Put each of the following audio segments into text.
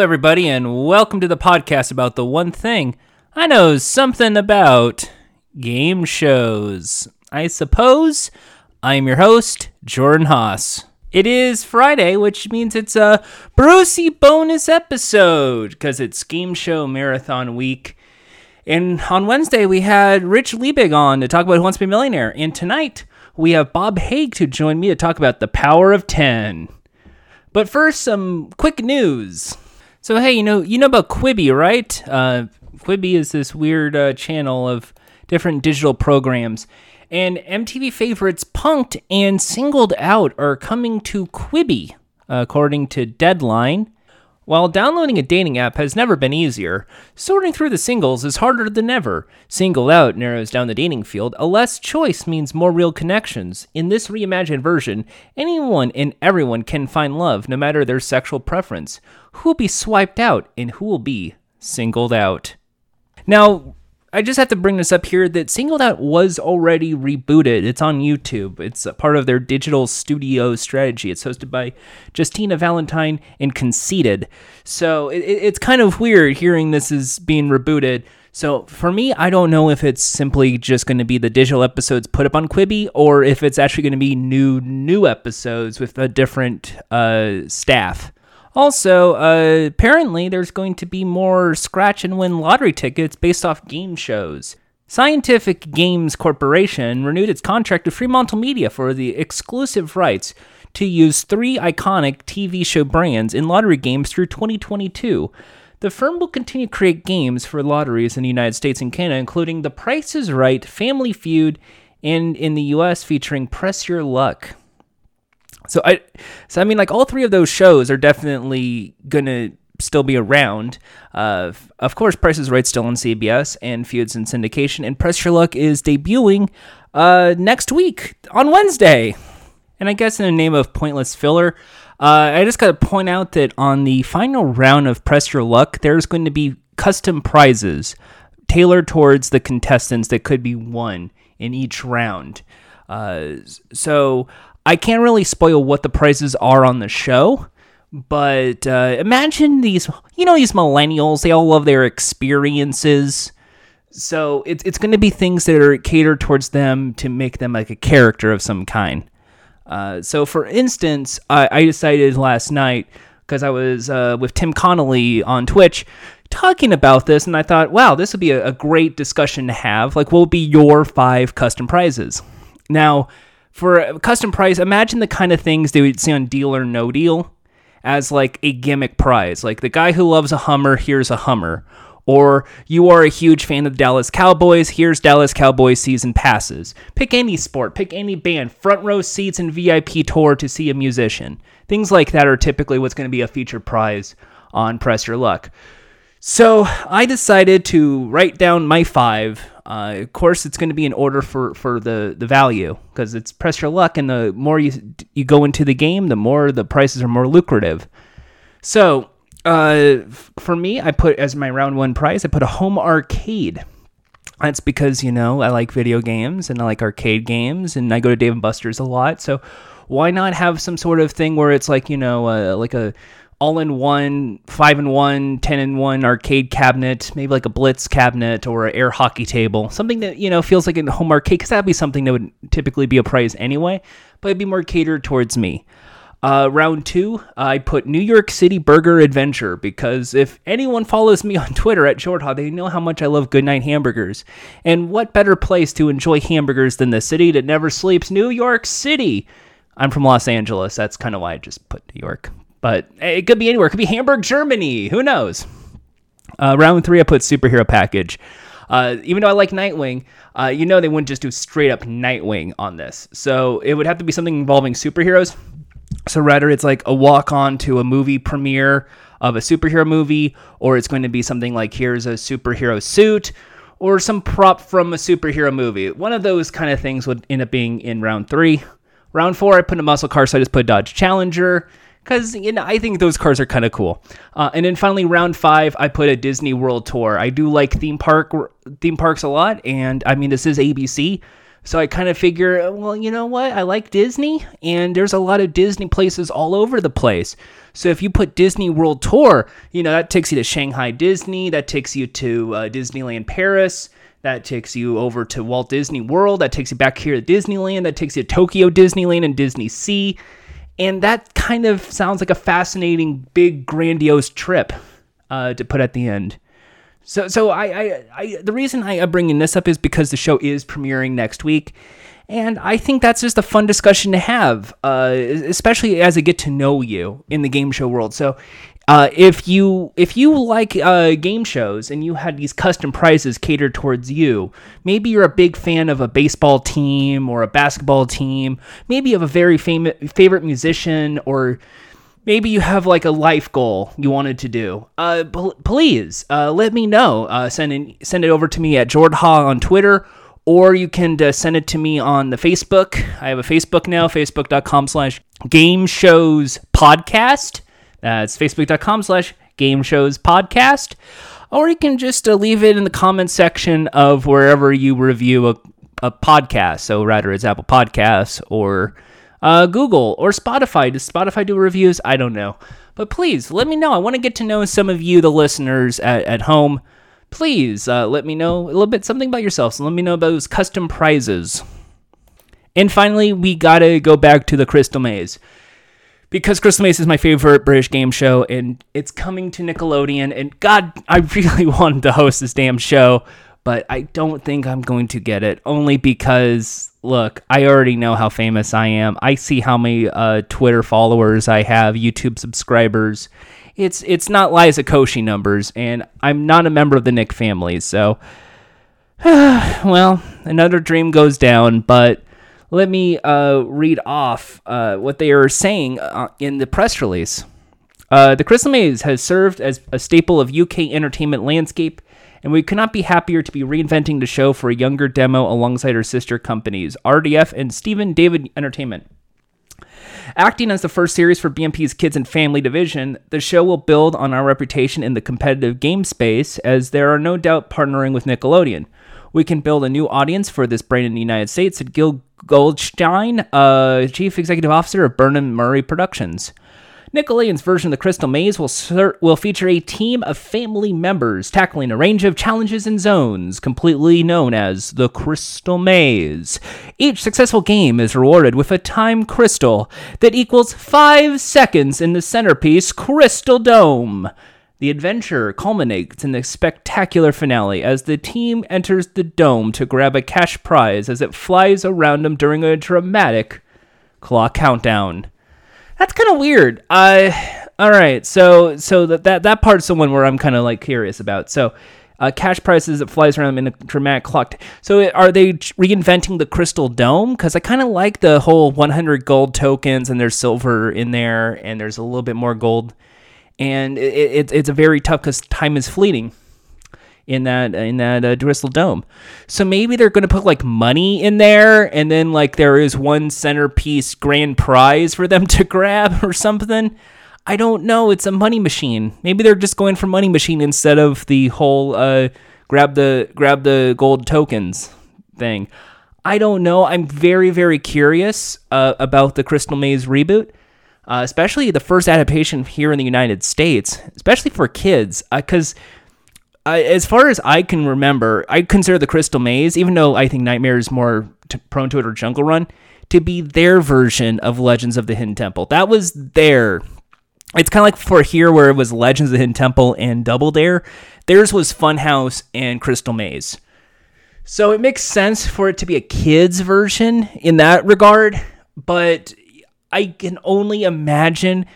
Everybody, and welcome to the podcast about the one thing I know something about game shows. I suppose I'm your host, Jordan Haas. It is Friday, which means it's a Brucey bonus episode because it's Game Show Marathon Week. And on Wednesday, we had Rich Liebig on to talk about Who Wants to Be a Millionaire. And tonight, we have Bob Hague to join me to talk about the power of 10. But first, some quick news. So hey, you know you know about Quibi, right? Uh, Quibi is this weird uh, channel of different digital programs, and MTV favorites Punk'd and Singled Out are coming to Quibi, according to Deadline. While downloading a dating app has never been easier, sorting through the singles is harder than ever. Singled Out narrows down the dating field. A less choice means more real connections. In this reimagined version, anyone and everyone can find love, no matter their sexual preference. Who will be swiped out and who will be singled out? Now, I just have to bring this up here that Singled Out was already rebooted. It's on YouTube. It's a part of their digital studio strategy. It's hosted by Justina Valentine and Conceited. So it, it's kind of weird hearing this is being rebooted. So for me, I don't know if it's simply just going to be the digital episodes put up on Quibi or if it's actually going to be new new episodes with a different uh, staff. Also, uh, apparently, there's going to be more scratch and win lottery tickets based off game shows. Scientific Games Corporation renewed its contract with Fremantle Media for the exclusive rights to use three iconic TV show brands in lottery games through 2022. The firm will continue to create games for lotteries in the United States and Canada, including The Price is Right, Family Feud, and in the US featuring Press Your Luck. So I, so I mean, like all three of those shows are definitely gonna still be around. Uh, of course, Price is Right still on CBS and Feuds in syndication, and Press Your Luck is debuting uh, next week on Wednesday. And I guess in the name of pointless filler, uh, I just got to point out that on the final round of Press Your Luck, there's going to be custom prizes tailored towards the contestants that could be won in each round. Uh, so I can't really spoil what the prizes are on the show, but uh, imagine these, you know, these millennials, they all love their experiences. So it's, it's going to be things that are catered towards them to make them like a character of some kind. Uh, so, for instance, I, I decided last night, because I was uh, with Tim Connolly on Twitch, talking about this, and I thought, wow, this would be a, a great discussion to have. Like, what would be your five custom prizes? Now, for a custom prize, imagine the kind of things they would see on Deal or No Deal as like a gimmick prize. Like the guy who loves a Hummer, here's a Hummer. Or you are a huge fan of Dallas Cowboys, here's Dallas Cowboys season passes. Pick any sport, pick any band, front row seats and VIP tour to see a musician. Things like that are typically what's going to be a featured prize on Press Your Luck. So I decided to write down my five. Uh, of course, it's going to be in order for, for the, the value because it's press your luck, and the more you you go into the game, the more the prices are more lucrative. So uh, for me, I put as my round one prize, I put a home arcade. That's because you know I like video games and I like arcade games, and I go to Dave and Buster's a lot. So why not have some sort of thing where it's like you know uh, like a all in one, five in one, ten in one arcade cabinet, maybe like a Blitz cabinet or an air hockey table, something that you know feels like a home arcade because that'd be something that would typically be a prize anyway, but it'd be more catered towards me. Uh, round two, I put New York City Burger Adventure because if anyone follows me on Twitter at Shorthaw, they know how much I love Goodnight Hamburgers. And what better place to enjoy hamburgers than the city that never sleeps, New York City? I'm from Los Angeles. That's kind of why I just put New York. But it could be anywhere. It could be Hamburg, Germany. Who knows? Uh, round three, I put superhero package. Uh, even though I like Nightwing, uh, you know they wouldn't just do straight up Nightwing on this. So it would have to be something involving superheroes. So rather, it's like a walk on to a movie premiere of a superhero movie, or it's going to be something like here's a superhero suit, or some prop from a superhero movie. One of those kind of things would end up being in round three. Round four, I put a muscle car, so I just put Dodge Challenger because you know I think those cars are kind of cool. Uh, and then finally, round five, I put a Disney World Tour. I do like theme park theme parks a lot, and I mean this is ABC, So I kind of figure, well, you know what? I like Disney, and there's a lot of Disney places all over the place. So if you put Disney World Tour, you know, that takes you to Shanghai Disney, that takes you to uh, Disneyland Paris, that takes you over to Walt Disney World, that takes you back here to Disneyland, that takes you to Tokyo Disneyland and Disney Sea. And that kind of sounds like a fascinating, big, grandiose trip uh, to put at the end. So, so I, I, I, the reason I am bringing this up is because the show is premiering next week, and I think that's just a fun discussion to have, uh, especially as I get to know you in the game show world. So, uh, if you if you like uh, game shows and you had these custom prizes catered towards you, maybe you're a big fan of a baseball team or a basketball team. Maybe you have a very famous favorite musician, or maybe you have like a life goal you wanted to do. Uh, p- please uh, let me know. Uh, send in, send it over to me at Jord Ha on Twitter. Or you can uh, send it to me on the Facebook. I have a Facebook now, facebook.com slash game shows podcast. That's facebook.com slash game shows podcast. Or you can just uh, leave it in the comments section of wherever you review a, a podcast. So, rather it's Apple Podcasts or uh, Google or Spotify. Does Spotify do reviews? I don't know. But please let me know. I want to get to know some of you, the listeners at, at home. Please uh, let me know a little bit something about yourself. So let me know about those custom prizes. And finally, we got to go back to the Crystal Maze because Crystal Maze is my favorite British game show, and it's coming to Nickelodeon. And God, I really wanted to host this damn show, but I don't think I'm going to get it. Only because, look, I already know how famous I am. I see how many uh, Twitter followers I have, YouTube subscribers. It's it's not Liza Koshy numbers, and I'm not a member of the Nick family, so. well, another dream goes down, but let me uh, read off uh, what they are saying uh, in the press release. Uh, the Crystal Maze has served as a staple of UK entertainment landscape, and we could not be happier to be reinventing the show for a younger demo alongside our sister companies, RDF and Stephen David Entertainment. Acting as the first series for BMP's Kids and Family division, the show will build on our reputation in the competitive game space, as there are no doubt partnering with Nickelodeon. We can build a new audience for this brand in the United States, said Gil Goldschein, uh, Chief Executive Officer of Bunim/Murray Productions. Nickelodeon's version of the Crystal Maze will, ser- will feature a team of family members tackling a range of challenges and zones, completely known as the Crystal Maze. Each successful game is rewarded with a time crystal that equals 5 seconds in the centerpiece Crystal Dome. The adventure culminates in the spectacular finale as the team enters the dome to grab a cash prize as it flies around them during a dramatic clock countdown. That's kind of weird. Uh, all right, so so that that that part's the one where I'm kind of like curious about. So, uh, cash prizes that flies around them in a dramatic clock. So, are they reinventing the Crystal Dome? Because I kind of like the whole 100 gold tokens and there's silver in there, and there's a little bit more gold and it, it, it's a very tough because time is fleeting in that in that uh, Crystal Dome. So maybe they're going to put like money in there, and then like there is one centerpiece grand prize for them to grab or something. I don't know. It's a money machine. Maybe they're just going for money machine instead of the whole uh, grab the grab the gold tokens thing. I don't know. I'm very very curious uh, about the Crystal Maze reboot uh, especially the first adaptation here in the United States, especially for kids, because. Uh, as far as I can remember, I consider the Crystal Maze, even though I think Nightmare is more t- prone to it or Jungle Run, to be their version of Legends of the Hidden Temple. That was their. It's kind of like for here where it was Legends of the Hidden Temple and Double Dare. Theirs was Funhouse and Crystal Maze. So it makes sense for it to be a kids version in that regard, but I can only imagine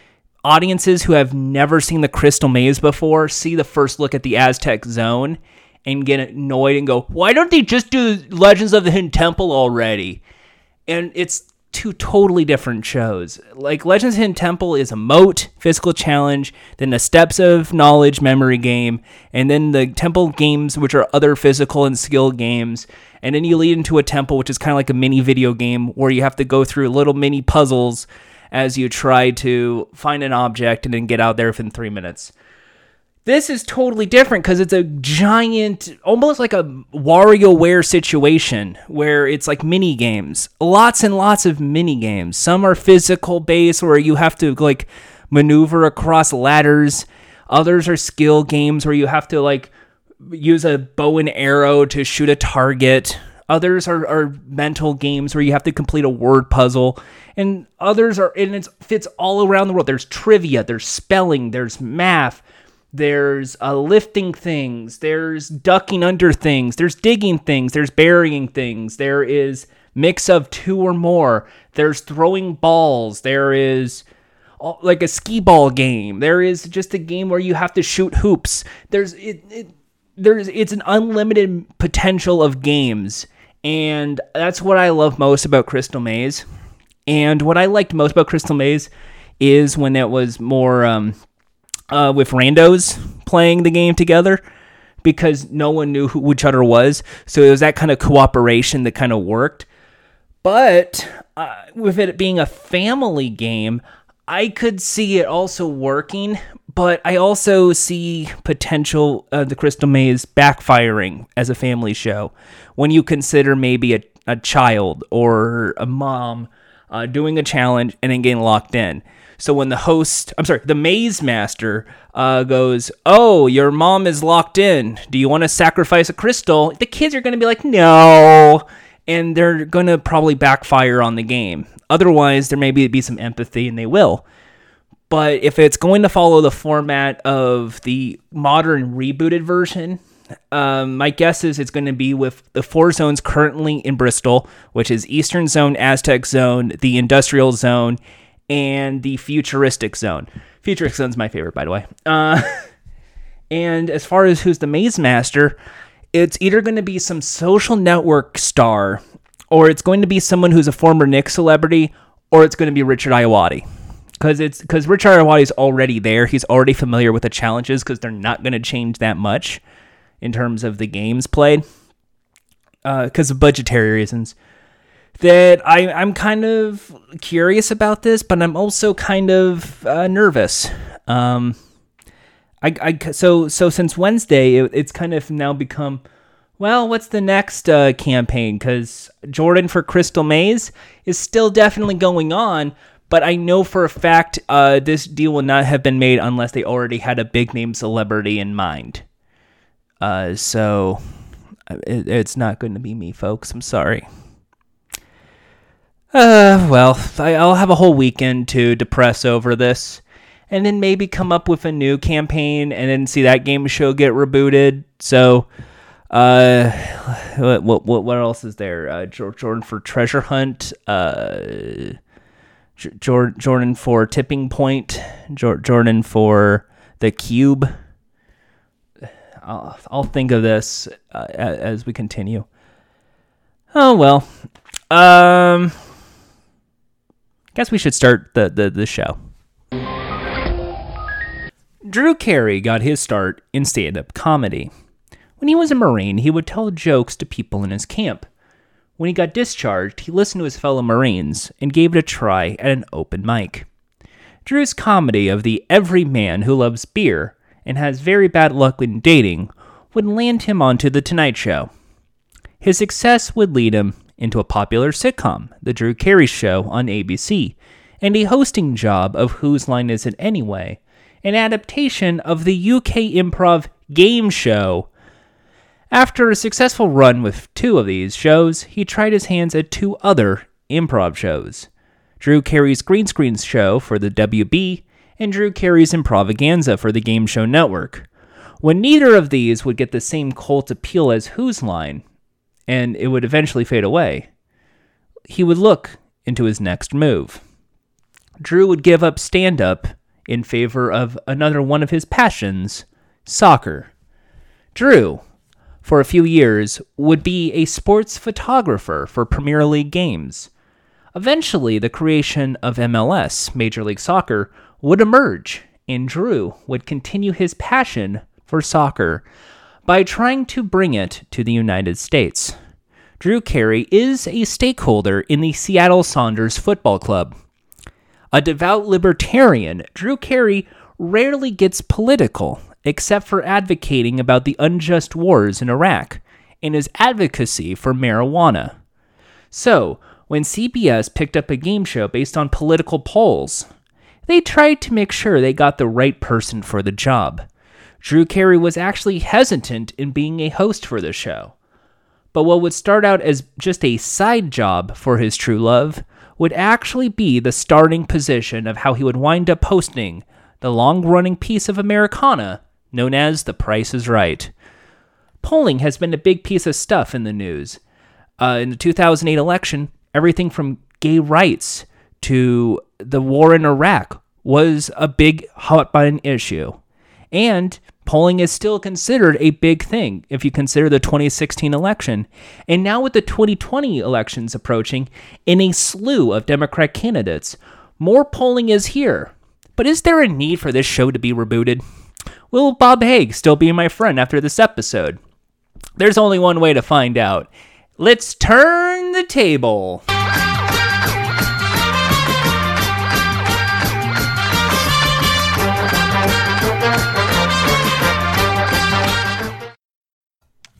audiences who have never seen the Crystal Maze before see the first look at the Aztec Zone and get annoyed and go, why don't they just do Legends of the Hidden Temple already? And it's two totally different shows. Like Legends Hidden Temple is a moat physical challenge, then the Steps of Knowledge memory game, and then the Temple games, which are other physical and skill games. And then you lead into a temple, which is kind of like a mini video game where you have to go through little mini puzzles as you try to find an object and then get out there within three minutes. This is totally different because it's a giant, almost like a WarioWare situation where it's like mini games. Lots and lots of mini games. Some are physical based where you have to like maneuver across ladders. Others are skill games where you have to like use a bow and arrow to shoot a target. Others are, are mental games where you have to complete a word puzzle. And others are, and it fits all around the world. There's trivia, there's spelling, there's math there's uh, lifting things, there's ducking under things, there's digging things, there's burying things, there is mix of two or more, there's throwing balls, there is like a skee ball game, there is just a game where you have to shoot hoops. There's it, it there's it's an unlimited potential of games, and that's what I love most about Crystal Maze. And what I liked most about Crystal Maze is when it was more um, uh, with randos playing the game together because no one knew who each other was. So it was that kind of cooperation that kind of worked. But uh, with it being a family game, I could see it also working. But I also see potential uh, the Crystal Maze backfiring as a family show when you consider maybe a, a child or a mom uh, doing a challenge and then getting locked in. So when the host, I'm sorry, the maze master uh, goes, "Oh, your mom is locked in. Do you want to sacrifice a crystal?" The kids are going to be like, "No." And they're going to probably backfire on the game. Otherwise, there may be some empathy and they will. But if it's going to follow the format of the modern rebooted version, um, my guess is it's going to be with the four zones currently in Bristol, which is Eastern Zone, Aztec Zone, the Industrial Zone, and the Futuristic Zone. Futuristic Zone's my favorite, by the way. Uh, and as far as who's the Maze Master, it's either going to be some social network star, or it's going to be someone who's a former Nick celebrity, or it's going to be Richard Ayoade. Because it's because Richard Ayoade is already there. He's already familiar with the challenges because they're not going to change that much in terms of the games played because uh, of budgetary reasons that I, I'm kind of curious about this, but I'm also kind of uh, nervous. Um, I, I so so since Wednesday, it, it's kind of now become, well, what's the next uh, campaign? Because Jordan for Crystal Maze is still definitely going on, but I know for a fact uh, this deal will not have been made unless they already had a big name celebrity in mind. Uh, so it, it's not going to be me, folks. I'm sorry. Uh, well, I'll have a whole weekend to depress over this, and then maybe come up with a new campaign, and then see that game show get rebooted. So, uh, what what what else is there? Uh, Jordan for Treasure Hunt. Uh, Jordan for Tipping Point. Jordan for the Cube. I'll, I'll think of this uh, as we continue. Oh well. Um guess we should start the, the, the show. Drew Carey got his start in stand up comedy. When he was a Marine, he would tell jokes to people in his camp. When he got discharged, he listened to his fellow Marines and gave it a try at an open mic. Drew's comedy of the every man who loves beer and has very bad luck in dating would land him onto The Tonight Show. His success would lead him into a popular sitcom, The Drew Carey Show on ABC, and a hosting job of Whose Line Is It Anyway, an adaptation of the UK improv game show. After a successful run with two of these shows, he tried his hands at two other improv shows Drew Carey's Green Screen Show for the WB, and Drew Carey's Improvaganza for the Game Show Network. When neither of these would get the same cult appeal as Whose Line, and it would eventually fade away. He would look into his next move. Drew would give up stand up in favor of another one of his passions soccer. Drew, for a few years, would be a sports photographer for Premier League games. Eventually, the creation of MLS, Major League Soccer, would emerge, and Drew would continue his passion for soccer by trying to bring it to the United States. Drew Carey is a stakeholder in the Seattle Sounders Football Club. A devout libertarian, Drew Carey rarely gets political, except for advocating about the unjust wars in Iraq and his advocacy for marijuana. So, when CBS picked up a game show based on political polls, they tried to make sure they got the right person for the job. Drew Carey was actually hesitant in being a host for the show. But what would start out as just a side job for his true love would actually be the starting position of how he would wind up hosting the long running piece of Americana known as The Price is Right. Polling has been a big piece of stuff in the news. Uh, in the 2008 election, everything from gay rights to the war in Iraq was a big hot button issue. And polling is still considered a big thing if you consider the 2016 election. And now, with the 2020 elections approaching in a slew of Democrat candidates, more polling is here. But is there a need for this show to be rebooted? Will Bob Hague still be my friend after this episode? There's only one way to find out. Let's turn the table.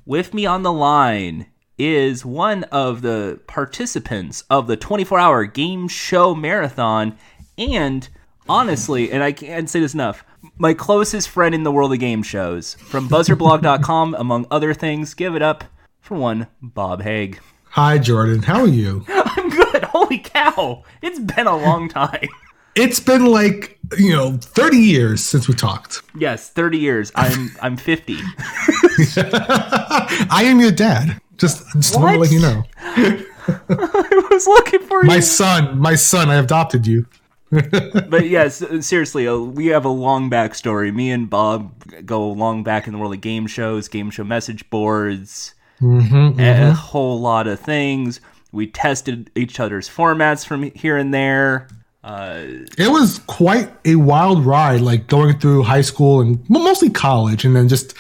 With me on the line is one of the participants of the 24 hour game show marathon, and honestly, and I can't say this enough, my closest friend in the world of game shows. From buzzerblog.com, among other things, give it up for one, Bob Hague. Hi, Jordan. How are you? I'm good. Holy cow. It's been a long time. It's been like, you know, 30 years since we talked. Yes, 30 years. I'm I'm 50. I am your dad. Just, just want to let you know. I was looking for My you. son, my son, I adopted you. But yes, seriously, uh, we have a long backstory. Me and Bob go long back in the world of game shows, game show message boards, Mm-hmm, a whole lot of things. We tested each other's formats from here and there. Uh, It was quite a wild ride, like going through high school and mostly college, and then just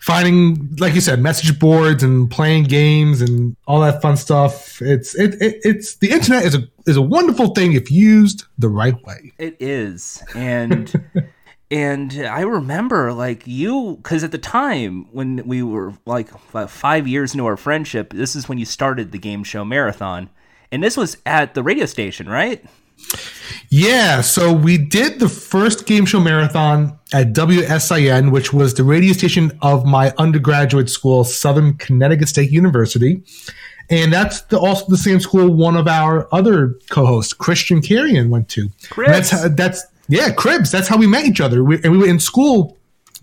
finding, like you said, message boards and playing games and all that fun stuff. It's it, it it's the internet is a is a wonderful thing if used the right way. It is, and and I remember like you because at the time when we were like five years into our friendship, this is when you started the game show marathon, and this was at the radio station, right? Yeah, so we did the first game show marathon at WSIN, which was the radio station of my undergraduate school, Southern Connecticut State University. And that's the, also the same school one of our other co-hosts, Christian Carrion, went to. Cribs. That's how, that's yeah, Cribs. That's how we met each other. We, and we were in school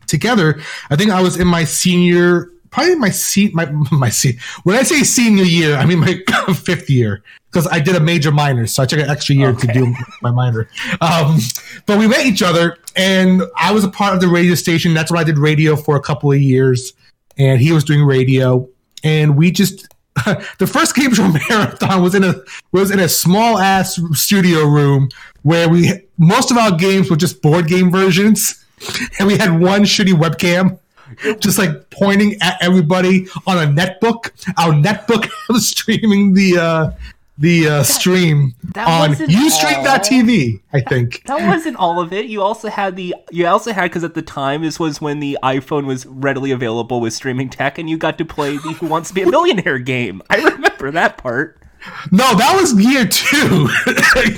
together. I think I was in my senior, probably my seat, my my seat. When I say senior year, I mean my fifth year because I did a major minor, so I took an extra year to do my minor. Um, but we met each other, and I was a part of the radio station. That's where I did radio for a couple of years, and he was doing radio, and we just. the first game show marathon was in a was in a small ass studio room where we most of our games were just board game versions and we had one shitty webcam just like pointing at everybody on a netbook. Our netbook was streaming the uh, the uh, stream that on Ustream.tv. I think. That wasn't all of it. You also had the you also had because at the time this was when the iPhone was readily available with streaming tech, and you got to play the Who Wants to Be a Millionaire game. I remember that part. No, that was year two.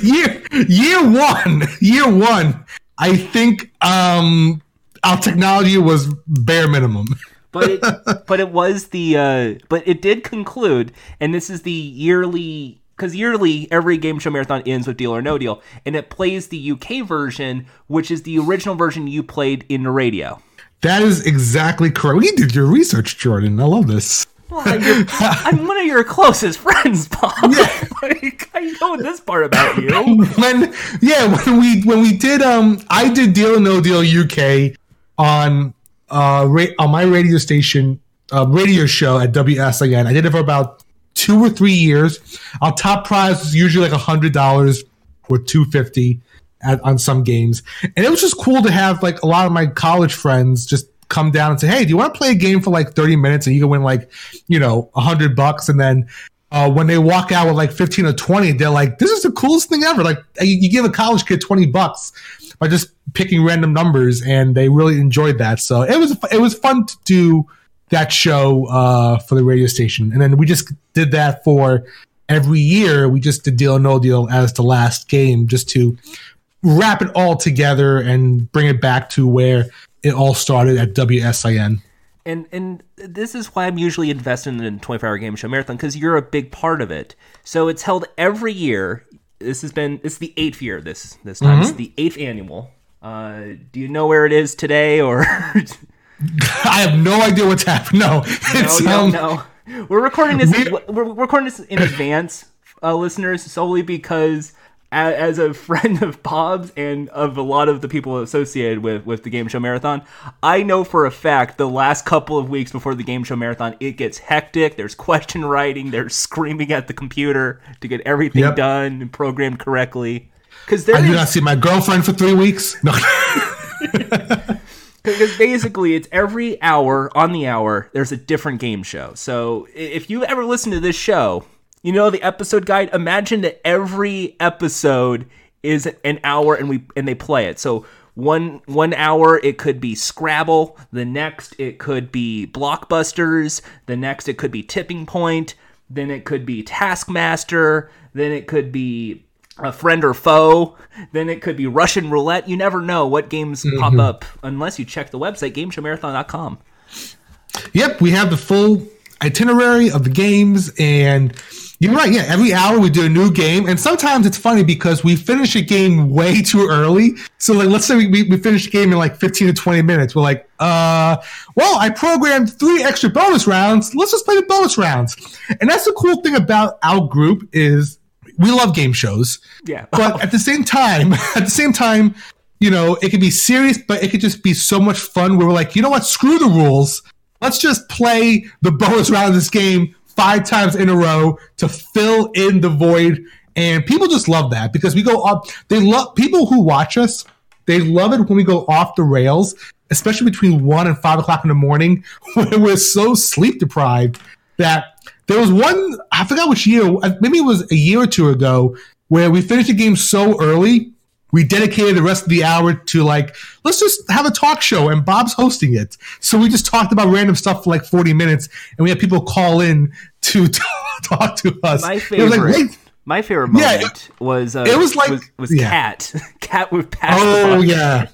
year year one. Year one. I think um, our technology was bare minimum. but it but it was the uh but it did conclude and this is the yearly because yearly every game show marathon ends with deal or no deal and it plays the uk version which is the original version you played in the radio That is exactly correct. You did your research, Jordan. I love this. well, i'm one of your closest friends bob like i know this part about you when yeah when we when we did um I did Deal or No Deal UK on uh ra- on my radio station uh, radio show at WSIN. I did it for about two or three years. Our top prize was usually like a hundred dollars or two fifty on some games, and it was just cool to have like a lot of my college friends just come down and say, "Hey, do you want to play a game for like thirty minutes and you can win like you know a hundred bucks?" And then uh, when they walk out with like 15 or 20, they're like, this is the coolest thing ever. Like you, you give a college kid 20 bucks by just picking random numbers and they really enjoyed that. So it was, it was fun to do that show, uh, for the radio station. And then we just did that for every year. We just did deal or no deal as the last game just to wrap it all together and bring it back to where it all started at WSIN and and this is why I'm usually invested in 24 hour game show marathon because you're a big part of it. So it's held every year. This has been is the eighth year. This this time mm-hmm. it's the eighth annual. Uh, do you know where it is today or? I have no idea what's happening. No, it's, no, um, no, no. We're recording this. We, we're recording this in advance, uh, listeners, solely because as a friend of Bob's and of a lot of the people associated with with the game show marathon, I know for a fact the last couple of weeks before the game show marathon, it gets hectic. There's question writing. There's screaming at the computer to get everything yep. done and programmed correctly. Because I did not see my girlfriend for three weeks. No. because basically it's every hour on the hour there's a different game show so if you ever listen to this show you know the episode guide. Imagine that every episode is an hour and we and they play it. So one one hour it could be Scrabble, the next it could be Blockbusters, the next it could be Tipping Point, then it could be Taskmaster, then it could be a friend or foe, then it could be Russian roulette. You never know what games mm-hmm. pop up unless you check the website gameshowmarathon.com. Yep, we have the full itinerary of the games and you're right. Yeah, every hour we do a new game, and sometimes it's funny because we finish a game way too early. So, like, let's say we, we finish a game in like 15 to 20 minutes. We're like, uh, well, I programmed three extra bonus rounds. Let's just play the bonus rounds. And that's the cool thing about our group is we love game shows. Yeah. But at the same time, at the same time, you know, it could be serious, but it could just be so much fun. Where we're like, you know what? Screw the rules. Let's just play the bonus round of this game five times in a row to fill in the void. And people just love that because we go up. They love people who watch us. They love it when we go off the rails, especially between one and five o'clock in the morning when we're so sleep deprived that there was one, I forgot which year, uh, maybe it was a year or two ago, where we finished the game so early we dedicated the rest of the hour to like let's just have a talk show and bob's hosting it. So we just talked about random stuff for like 40 minutes and we had people call in to talk to us. My favorite like, my favorite moment yeah, it, was uh, it was like was, was yeah. cat cat with passed oh yeah.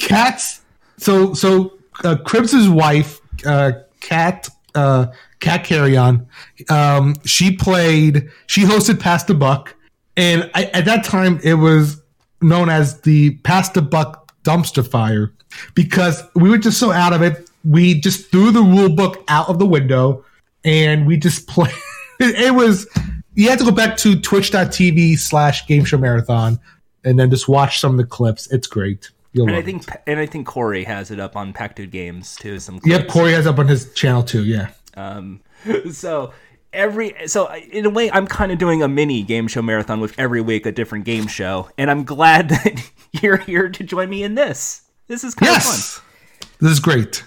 Cats so so uh, cribs's wife uh cat uh cat Carrion um she played she hosted Pass the Buck and I, at that time it was known as the Pass the Buck dumpster fire because we were just so out of it. We just threw the rule book out of the window and we just played. it was, you had to go back to twitch.tv slash game show marathon and then just watch some of the clips. It's great. You'll and I think it. and I think Corey has it up on Pack Dude Games too. Some clips. yep, Corey has up on his channel too. Yeah. Um, so every so uh, in a way i'm kind of doing a mini game show marathon with every week a different game show and i'm glad that you're here to join me in this. This is kind yes! of fun. This is great.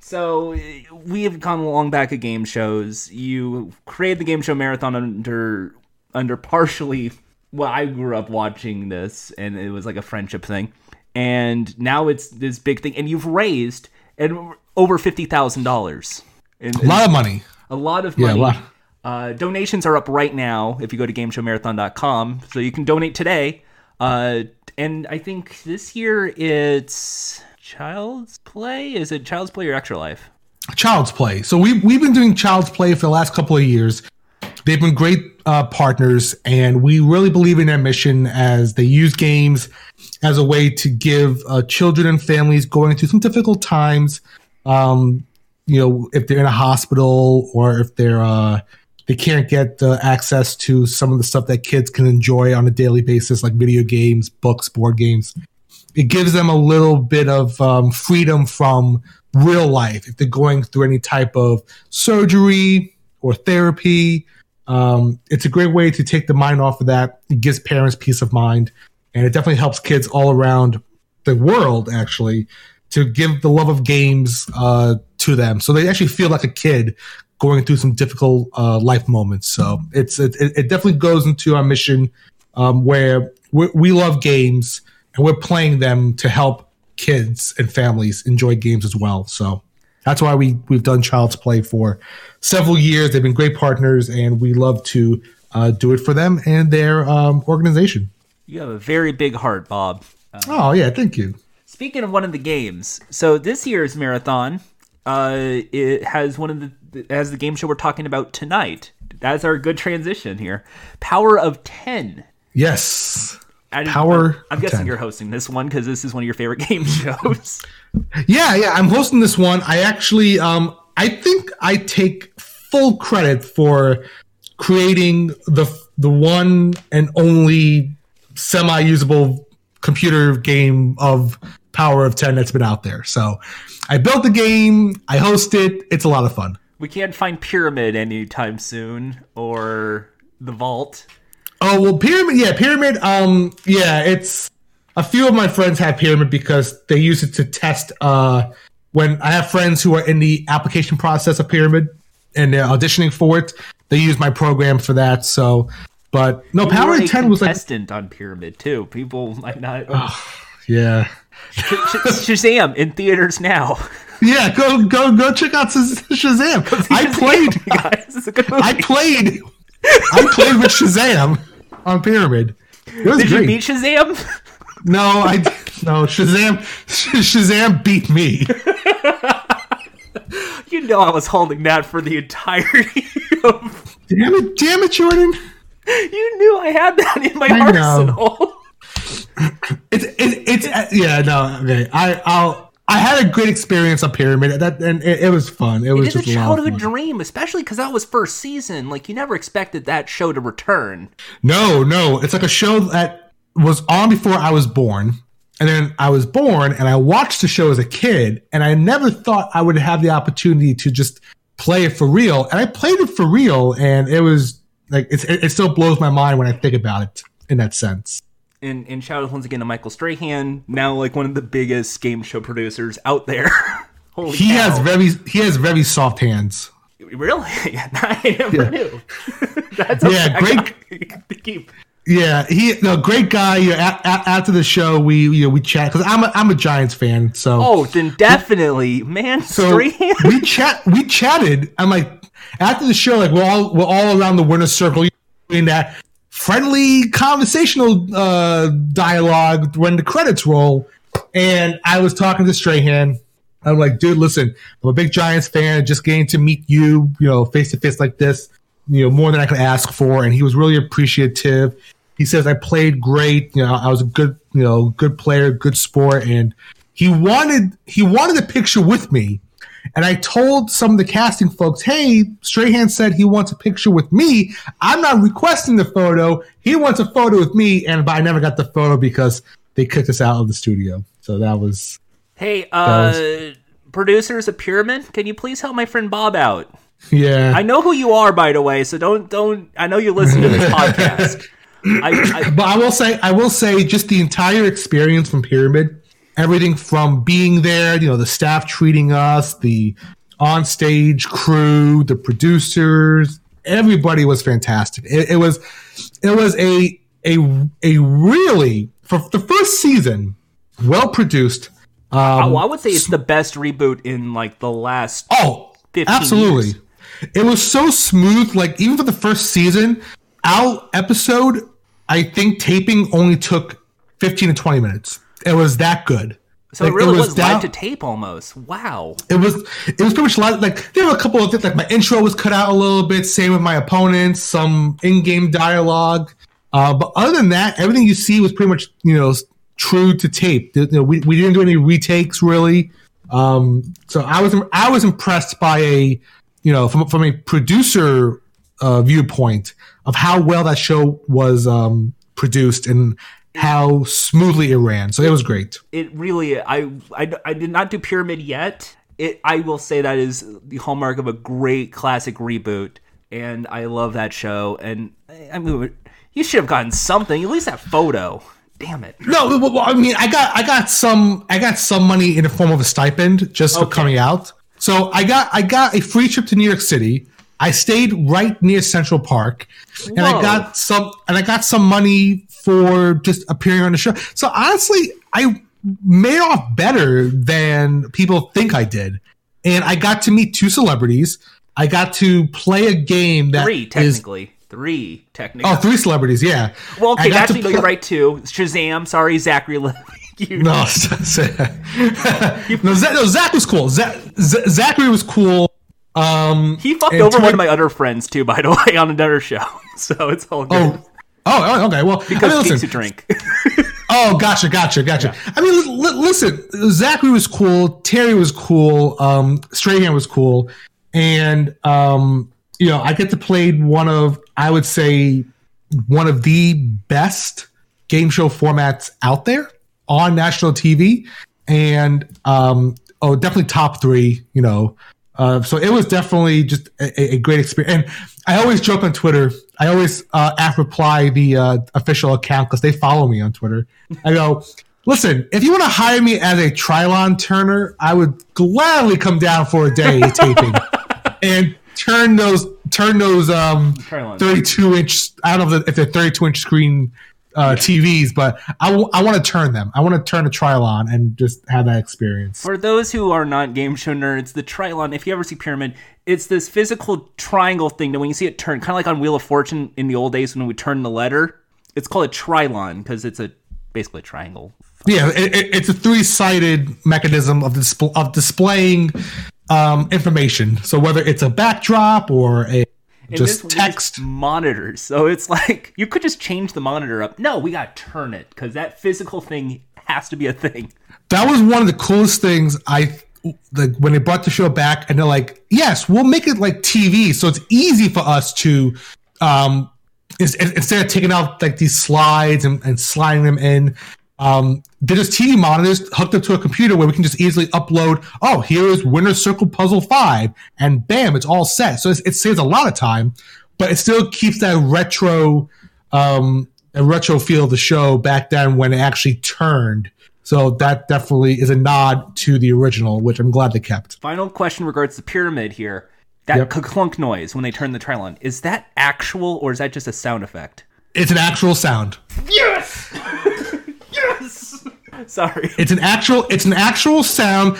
So we have gone along back of game shows. You created the game show marathon under under partially well i grew up watching this and it was like a friendship thing. And now it's this big thing and you've raised and over $50000 a lot of money. A lot of money. yeah, uh, donations are up right now if you go to gameshowmarathon.com, so you can donate today. Uh, and I think this year it's Child's Play. Is it Child's Play or Extra Life? Child's Play. So we we've been doing Child's Play for the last couple of years. They've been great uh, partners, and we really believe in their mission as they use games as a way to give uh, children and families going through some difficult times. Um, you know, if they're in a hospital or if they're uh, they can't get uh, access to some of the stuff that kids can enjoy on a daily basis, like video games, books, board games. It gives them a little bit of um, freedom from real life if they're going through any type of surgery or therapy. Um, it's a great way to take the mind off of that. It gives parents peace of mind, and it definitely helps kids all around the world actually to give the love of games uh, to them, so they actually feel like a kid going through some difficult uh, life moments. So it's it, it definitely goes into our mission um, where we we love games and we're playing them to help kids and families enjoy games as well. So that's why we we've done Child's Play for several years. They've been great partners, and we love to uh, do it for them and their um, organization. You have a very big heart, Bob. Oh yeah, thank you. Speaking of one of the games, so this year's marathon, uh, it has one of the has the game show we're talking about tonight. That's our good transition here. Power of Ten. Yes. I- Power I'm, I'm of guessing 10. you're hosting this one because this is one of your favorite game shows. Yeah, yeah, I'm hosting this one. I actually, um, I think I take full credit for creating the the one and only semi-usable computer game of Power of Ten that's been out there. So, I built the game. I host it. It's a lot of fun. We can't find Pyramid anytime soon or the Vault. Oh well, pyramid. Yeah, pyramid. Um, yeah, it's a few of my friends have pyramid because they use it to test. Uh, when I have friends who are in the application process of pyramid and they're auditioning for it, they use my program for that. So, but no, Power of a Ten was like, contestant on Pyramid too. People might not. yeah, Sh- Shazam in theaters now. yeah. Go, go, go! Check out Shazam. I played. guys. It's a good movie. I played. I played with Shazam on pyramid. It was Did great. you beat Shazam? No, I no Shazam. Shazam beat me. You know I was holding that for the entirety of. Damn it! Damn it, Jordan! You knew I had that in my I know. arsenal. It's it, it's uh, yeah no okay. I I'll I had a great experience on Pyramid that and it, it was fun. It was It a just a childhood dream, especially because that was first season. Like you never expected that show to return. No, no, it's like a show that was on before I was born, and then I was born and I watched the show as a kid, and I never thought I would have the opportunity to just play it for real, and I played it for real, and it was like it still blows my mind when I think about it in that sense. And and shout out once again to Michael Strahan, now like one of the biggest game show producers out there. Holy He cow. has very he has very soft hands. really. I never knew. That's a Yeah, keep. Yeah, he no great guy. You know, a, a, after the show, we you know we chat because I'm a, I'm a Giants fan. So Oh, then definitely, man. so we chat we chatted. I'm like after the show, like we're all we're all around the winner's circle in that friendly conversational uh, dialogue when the credits roll. And I was talking to Strahan. I'm like, dude, listen, I'm a big Giants fan. Just getting to meet you, you know, face to face like this, you know, more than I could ask for. And he was really appreciative. He says I played great. You know, I was a good, you know, good player, good sport, and he wanted he wanted a picture with me. And I told some of the casting folks, hey, Strahan said he wants a picture with me. I'm not requesting the photo. He wants a photo with me. And but I never got the photo because they kicked us out of the studio. So that was Hey, uh, producers of Pyramid, can you please help my friend Bob out? yeah. I know who you are, by the way, so don't don't. I know you listen to this podcast. I, I, but I will say, I will say, just the entire experience from Pyramid, everything from being there, you know, the staff treating us, the on-stage crew, the producers, everybody was fantastic. It, it was, it was a a a really for the first season, well produced. Um, I would say it's the best reboot in like the last. Oh, 15 absolutely. years. It was so smooth. Like even for the first season, our episode, I think taping only took fifteen to twenty minutes. It was that good. So Like, it really was, down- live to tape almost. Wow. It was it was pretty much like like there were a couple of things like my intro was cut out a little bit. Same with my opponents. Some in-game dialogue. Uh, but other than that, everything you see was pretty much you know true to tape. You know, we we didn't do any retakes really. Um, so I was I was impressed by a you know from from a producer uh, viewpoint of how well that show was um, produced and how smoothly it ran. So it was great. It really. I, I I did not do Pyramid yet. It. I will say that is the hallmark of a great classic reboot, and I love that show. And I mean, you should have gotten something. At least that photo. Damn it. No, well, I mean, I got I got some I got some money in the form of a stipend just for coming out. So I got I got a free trip to New York City. I stayed right near Central Park, and I got some and I got some money for just appearing on the show. So honestly, I made off better than people think I did, and I got to meet two celebrities. I got to play a game that Three, is- technically. Three, technically. oh three celebrities, yeah. well, okay, actually, no, you're right, too. Shazam. Sorry, Zachary. you No, no, Zach, no, Zach was cool. Zach, Zachary was cool. Um, He fucked over one of my other friends, too, by the way, on another show. So it's all good. Oh, oh, oh, okay. Well, because I mean, listen. who drink. Oh, gotcha, gotcha, gotcha. I mean, li- li- listen. Zachary was cool. Terry was cool. Um, Strahan was cool, and um, you know, I get to play one of, I would say, one of the best game show formats out there on national TV, and um, oh, definitely top three. You know, uh, so it was definitely just a, a great experience. And I always joke on Twitter. I always uh, ask reply the uh, official account because they follow me on Twitter. I go, listen, if you want to hire me as a Trilon turner, I would gladly come down for a day taping and turn those turn those um, 32 inch. I don't know if they're 32 inch screen uh, TVs, but I, w- I want to turn them. I want to turn a Trilon and just have that experience. For those who are not game show nerds, the Trilon, if you ever see Pyramid, it's this physical triangle thing that when you see it turn, kind of like on Wheel of Fortune in the old days when we turn the letter, it's called a Trilon because it's a basically a triangle. Yeah, it, it, it's a three-sided mechanism of disp- of displaying um, information. So whether it's a backdrop or a And just this text, monitors. So it's like you could just change the monitor up. No, we got to turn it because that physical thing has to be a thing. that was one of the coolest things I like when they brought the show back, and they're like, "Yes, we'll make it like TV, so it's easy for us to." Um, instead of taking out like these slides and, and sliding them in, um, they're just TV monitors hooked up to a computer where we can just easily upload. Oh, here is Winner Circle Puzzle Five, and bam, it's all set. So it's, it saves a lot of time, but it still keeps that retro, um, a retro feel of the show back then when it actually turned. So that definitely is a nod to the original, which I'm glad they kept. Final question regards the pyramid here. That Yep. clunk noise when they turn the Trilon, is that actual or is that just a sound effect? It's an actual sound. Yes! Sorry. It's an actual. It's an actual sound.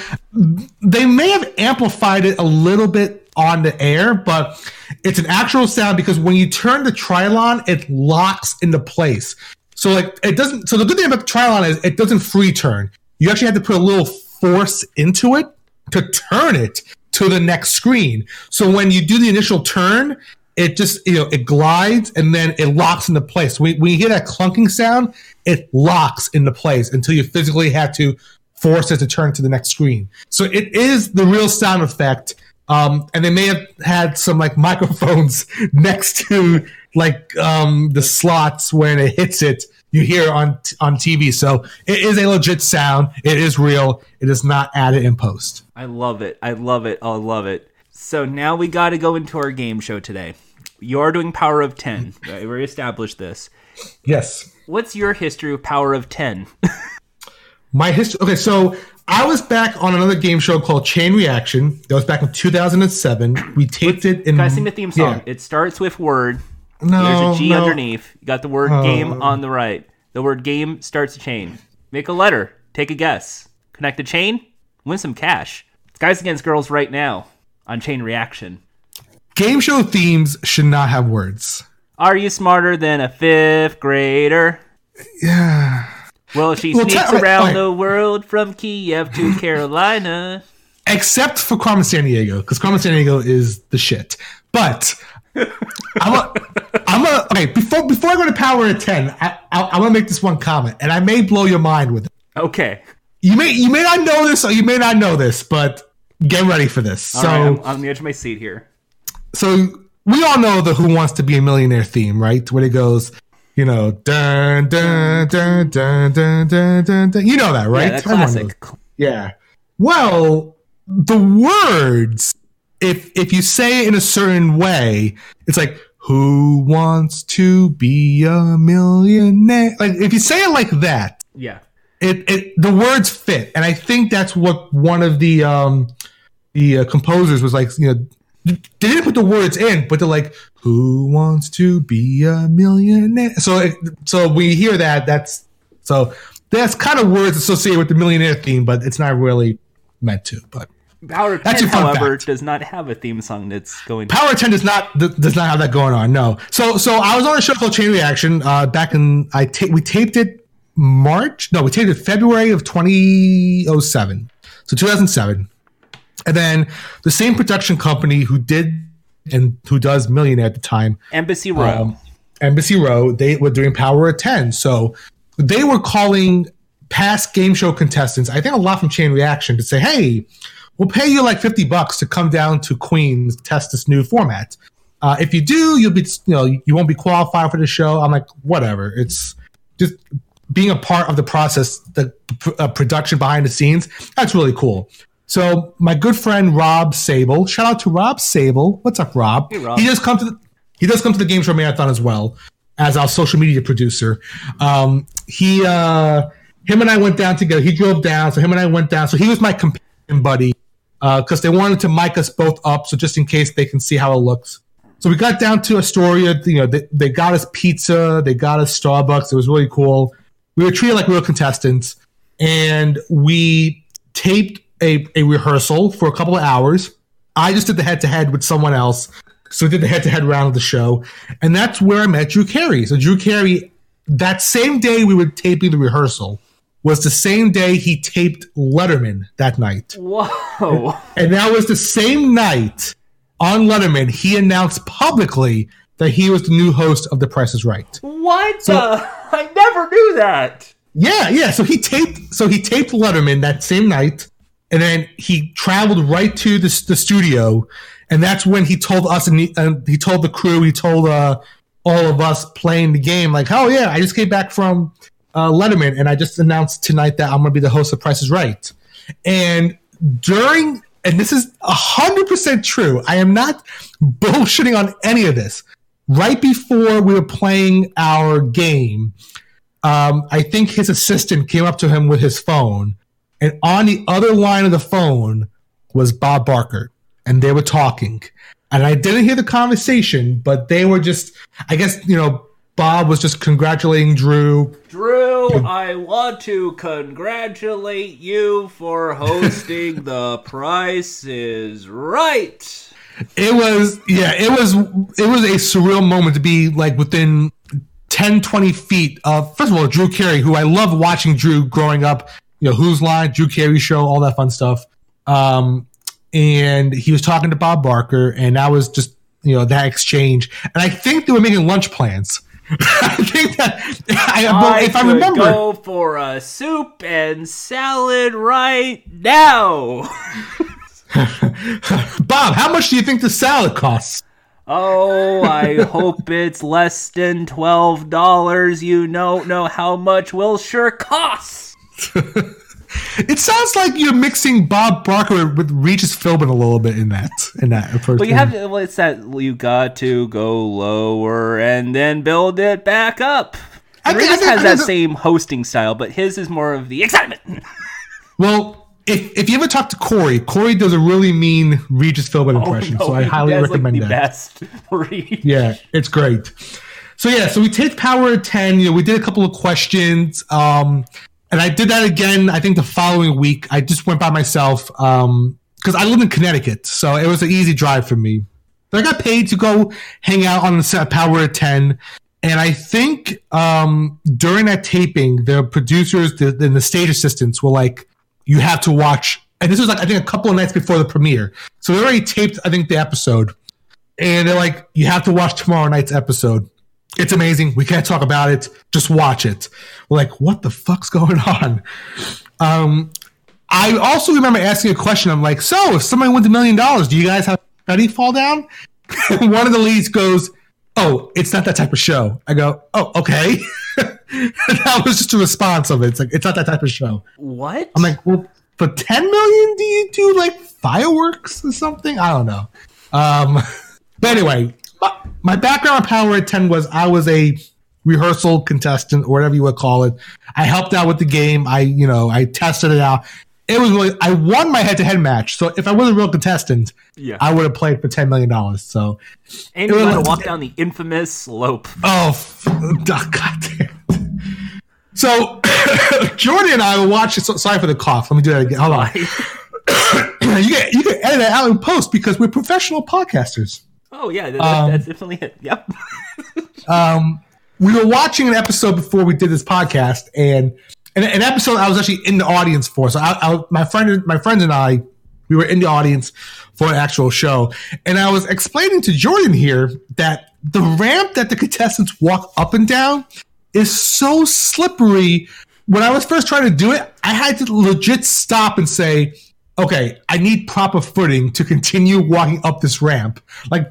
They may have amplified it a little bit on the air, but it's an actual sound because when you turn the Trilon, it locks into place. So like it doesn't. So the good thing about the Trilon is it doesn't free turn. You actually have to put a little force into it to turn it to the next screen. So when you do the initial turn, it just you know it glides and then it locks into place. When you hear that clunking sound, it locks into place until you physically have to force it to turn to the next screen. So it is the real sound effect. Um, and they may have had some like microphones next to like um, the slots when it hits it. You hear on on TV, so it is a legit sound. It is real. It is not added in post. I love it. I love it. I love it. So now we got to go into our game show today. You're doing Power of 10. Right? We established this. Yes. What's your history of Power of 10? My history. Okay, so I was back on another game show called Chain Reaction. That was back in 2007. We taped it in. Can I sing the theme song? Yeah. It starts with word. No, There's a G no. underneath. You got the word oh. game on the right. The word game starts a chain. Make a letter. Take a guess. Connect a chain. Win some cash. It's Guys Against Girls right now on Chain Reaction. Game show themes should not have words. Are you smarter than a fifth grader? Yeah. Well, she Well, sneaks around okay. the world from Kiev to Carolina. Except for Carmen Sandiego, because Carmen Sandiego is the shit. But I'm a, I'm a okay. Before before I go to Power of Ten, I, I, I want to make this one comment, and I may blow your mind with it. Okay. You may you may not know this, or you may not know this, but get ready for this. All so right, I'm on the edge of my seat here. so we all know the Who Wants to Be a Millionaire theme, right? Where it goes, you know, dun dun dun dun dun dun dun. dun. You know that, right? Yeah, that classic. Yeah. Well, the words, if if you say it in a certain way, it's like who wants to be a millionaire? Like if you say it like that, Yeah. it, it the words fit, and I think that's what one of the um the uh, composers was like. You know, they didn't put the words in, but they're like, "Who wants to be a millionaire?" So, it, so we hear that. That's so that's kind of words associated with the millionaire theme, but it's not really meant to. But Power 10, however, fact. does not have a theme song that's going. Power 10 does not th- does not have that going on. No. So so I was on a show called Chain Reaction uh, back in I ta- we taped it March. No, we taped it February of 2007. So 2007. And then the same production company who did and who does Millionaire at the time, Embassy Row. um, Embassy Row, they were doing Power of 10. So they were calling past game show contestants, I think a lot from Chain Reaction, to say, hey, we'll pay you like 50 bucks to come down to Queens, test this new format. Uh, if you do, you'll be, you know, you won't be qualified for the show. I'm like, whatever. It's just being a part of the process, the pr- uh, production behind the scenes. That's really cool. So my good friend Rob Sable, shout out to Rob Sable. What's up, Rob? Hey, Rob. He does come to the, he does come to the Game Show Marathon as well as our social media producer. Um, he, uh, him and I went down together. He drove down, so him and I went down. So he was my companion buddy uh, because they wanted to mic us both up, so just in case they can see how it looks. So we got down to Astoria. You know, they, they got us pizza, they got us Starbucks. It was really cool. We were treated like real contestants, and we taped a, a rehearsal for a couple of hours. I just did the head to head with someone else. So we did the head to head round of the show. And that's where I met Drew Carey. So Drew Carey, that same day we were taping the rehearsal, was the same day he taped Letterman that night. Whoa. And that was the same night on Letterman he announced publicly that he was the new host of The Price is Right. what the? I never knew that. Yeah, yeah. So he taped. So he taped Letterman that same night, and then he traveled right to the, the studio, and that's when he told us and he, and he told the crew, he told uh, all of us playing the game, like, "Oh yeah, I just came back from uh, Letterman, and I just announced tonight that I'm going to be the host of Price is Right." And during, and this is hundred percent true. I am not bullshitting on any of this. Right before we were playing our game, um, I think his assistant came up to him with his phone, and on the other line of the phone was Bob Barker, and they were talking. And I didn't hear the conversation, but they were just, I guess, you know, Bob was just congratulating Drew. Drew, I want to congratulate you for hosting The Price is Right. It was, yeah, it was, it was a surreal moment to be like within 10, 20 feet of, first of all, Drew Carey, who I love watching Drew growing up, you know, Whose Line, Drew Carey Show, all that fun stuff. Um, and he was talking to Bob Barker, and that was just, you know, that exchange. And I think they were making lunch plans. I think that, I, I if I remember, go for a soup and salad right now. Bob, how much do you think the salad costs? Oh, I hope it's less than twelve dollars. You don't know how much will sure cost. It sounds like you're mixing Bob Barker with Regis Philbin a little bit in that. In that, first But you have to. Well, it's that you got to go lower and then build it back up. I Regis think- has I that think- same hosting style, but his is more of the excitement. Well, if, if you ever talk to Corey, Corey does a really mean Regis Philbin impression, Oh, so I highly like, recommend the that. Yeah, it's great. So yeah, so we take Power at ten. You know, we did a couple of questions, um, and I did that again. I think the following week, I just went by myself because I live in Connecticut, so it was an easy drive for me. But I got paid to go hang out on the set of Power at ten, and I think um, during that taping, the producers and the stage assistants were like, "You have to watch." And this was like I think a couple of nights before the premiere, so they already taped I think the episode and they're like, "You have to watch tomorrow night's episode. It's amazing. We can't talk about it. Just watch it." We're like, "What the fuck's going on?" Um, I also remember asking a question. I'm like, "So, if somebody wins a million dollars, do you guys have Betty fall down?" One of the leads goes, "Oh, it's not that type of show." I go, "Oh, okay." that was just a response of it. It's like it's not that type of show. What? I'm like, well, for 10 million, do you do like fireworks or something? I don't know. Um, but anyway, my, background Power at 10 was I was a rehearsal contestant or whatever you would call it. I helped out with the game. I, you know, I tested it out. it was really I won my head to head match. So if I was a real contestant, Yeah. I would have played for ten million dollars. So and you was- walk down the infamous slope. oh, oh god damn. it. So Jordan and I will watch. So, sorry for the cough. Let me do that again. Hold on. you get you can edit that out in post because we're professional podcasters. Oh yeah, that, Um, that's definitely it. Yep. um, we were watching an episode before we did this podcast, and an, an episode I was actually in the audience for. So I, I, my friend, my friends and I, we were in the audience for an actual show, and I was explaining to Jordan here that the ramp that the contestants walk up and down is so slippery. When I was first trying to do it, I had to legit stop and say, "Okay, I need proper footing to continue walking up this ramp." Like,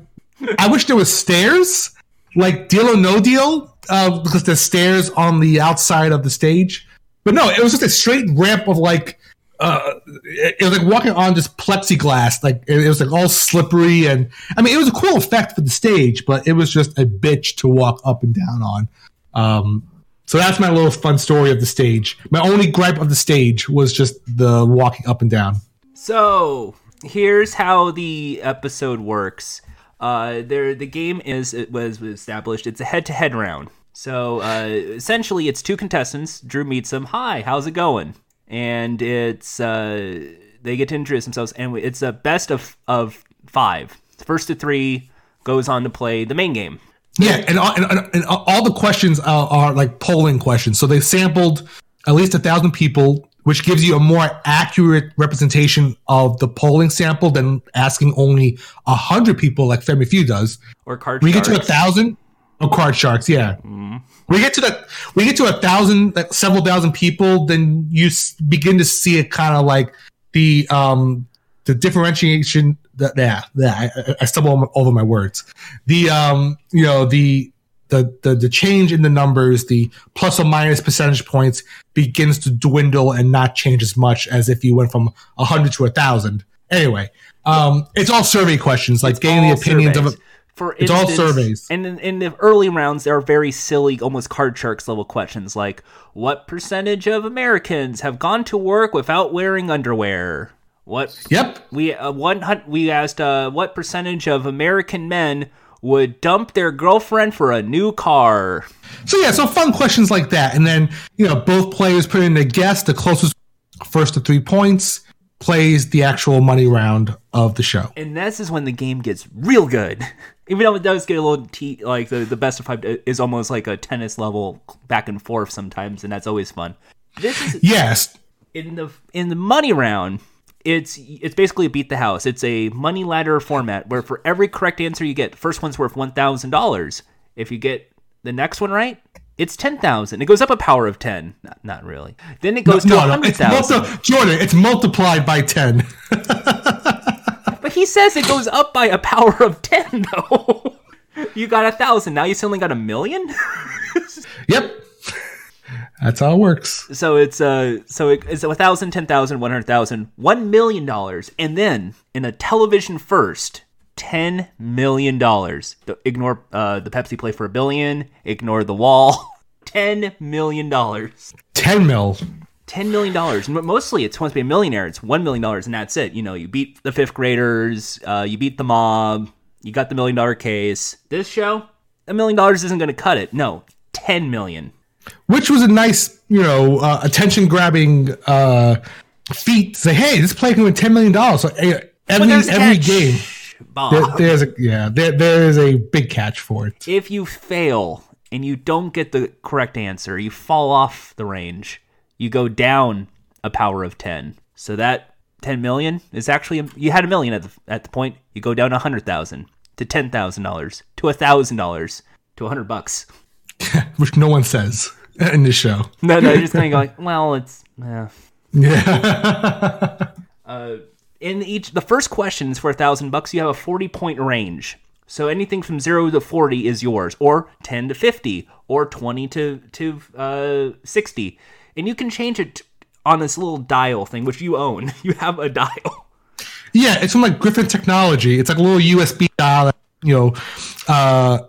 I wish there was stairs like deal or no deal uh, because there's stairs on the outside of the stage. But no, it was just a straight ramp of like uh, it, was like walking on just plexiglass. Like it was like all slippery and I mean it was a cool effect for the stage, but it was just a bitch to walk up and down on. Um, so that's my little fun story of the stage. My only gripe of the stage was just the walking up and down. So here's how the episode works. Uh, there, the game is it was established. It's a head-to-head round. So uh, essentially, it's two contestants. Drew meets them. Hi, how's it going? And it's uh, they get to introduce themselves, and it's a best of of five. First to three goes on to play the main game. Yeah, and, all- and, and, and all the questions are, are like polling questions. So they sampled at least a thousand people, which gives you a more accurate representation of the polling sample than asking only a hundred people like Family Feud does. Or card sharks. We get to a thousand. Oh, card sharks, yeah. We get to the we get to a thousand, like several thousand people, then you s- begin to see it kind of like the um the differentiation. That yeah, yeah. I, I stumble over my words. The um you know the the, the the change in the numbers, the plus or minus percentage points begins to dwindle and not change as much as if you went from a hundred to a thousand. Anyway, um, it's all survey questions, like getting the opinions surveys. of. For It's all surveys. And in, in the early rounds, there are very silly, almost card sharks level questions like, "What percentage of Americans have gone to work without wearing underwear?" What Yep, we uh, one hun- we asked, uh, "What percentage of American men would dump their girlfriend for a new car?" So yeah, so fun questions like that, and then you know both players put in a guess. The closest first to three points plays the actual money round of the show. And this is when the game gets real good. Even though it does get a little te- like the, the best of five is almost like a tennis level back and forth sometimes, and that's always fun. This is Yes, in the in the money round it's it's basically a beat the house. It's a money ladder format where for every correct answer you get the first one's worth $1000 if you get the next one right it's 10000 it goes up a power of 10 not, not really. Then it goes to no, no, it's 100000 multi- Jordan. It's multiplied by ten. but he says it goes up by a power of 10 though. You got a thousand. Now you suddenly got a million? Yep, that's how it works. so it's uh so it, it's a thousand, ten thousand, one hundred thousand, one million dollars, and then in a television first, ten million dollars. Ignore uh, the Pepsi play for a billion. Ignore the wall. Ten million dollars. Ten mil. Ten million dollars. And mostly, it's supposed to be a millionaire. It's one million dollars, and that's it. You know, you beat the fifth graders. Uh, you beat the mob. You got the million dollar case. This show, a million dollars isn't going to cut it. No, ten million. Which was a nice, you know, uh, attention grabbing uh, feat. to Say, hey, this play can win ten million dollars. So eh, every every catch, game, there, there's a yeah, there, there is a big catch for it. if you fail and you don't get the correct answer, you fall off the range. You go down a power of 10. So that 10 million is actually you had a million at the at the point. You go down a 100,000 to $10,000 to a $1,000 to a 100 bucks. which no one says in this show. No, no, just kind of like, well, it's uh, Yeah, in each the first questions for a thousand bucks you have a 40 point range so anything from 0 to 40 is yours or 10 to 50 or 20 to to uh, 60 and you can change it on this little dial thing which you own you have a dial yeah. It's from like Griffin Technology. It's like a little USB dial. You know, uh,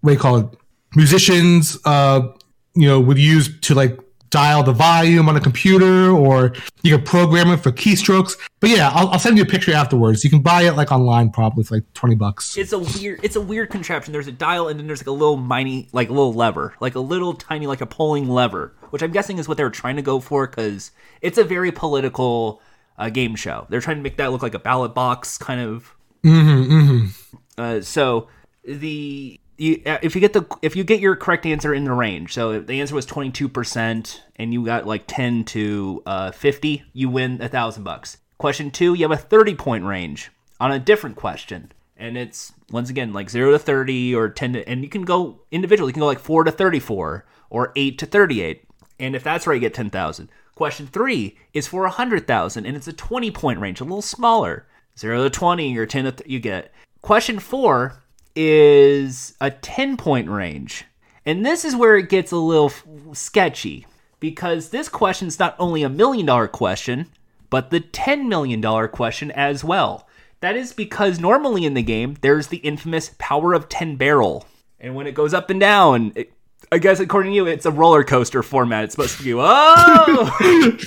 what do you call it? Musicians, uh, you know, would use to like dial the volume on a computer or you can program it for keystrokes. But yeah, I'll, I'll send you a picture afterwards. You can buy it like online probably for like 20 bucks. It's a weird it's a weird contraption. There's a dial and then there's like a little mini like a little lever, like a little tiny like a pulling lever, which I'm guessing is what they were trying to go for cuz it's a very political uh, game show. They're trying to make that look like a ballot box kind of. Mm-hmm, mm-hmm. Uh, so the you, uh, if you get the if you get your correct answer in the range, so if the answer was twenty two percent and you got like ten to uh, fifty, you win a thousand bucks. Question two, you have a thirty point range on a different question, and it's once again like zero to thirty or ten to, and you can go individually. You can go like four to thirty four or eight to thirty eight, and if that's right, you get ten thousand. Question three is for a hundred thousand, and it's a twenty point range, a little smaller. Zero to twenty or ten to th- you get. Question four is a 10 point range. And this is where it gets a little f- sketchy because this question is not only a million dollar question, but the $10 million question as well. That is because normally in the game, there's the infamous power of 10 barrel. And when it goes up and down, it, I guess according to you, it's a roller coaster format. It's supposed to be, oh,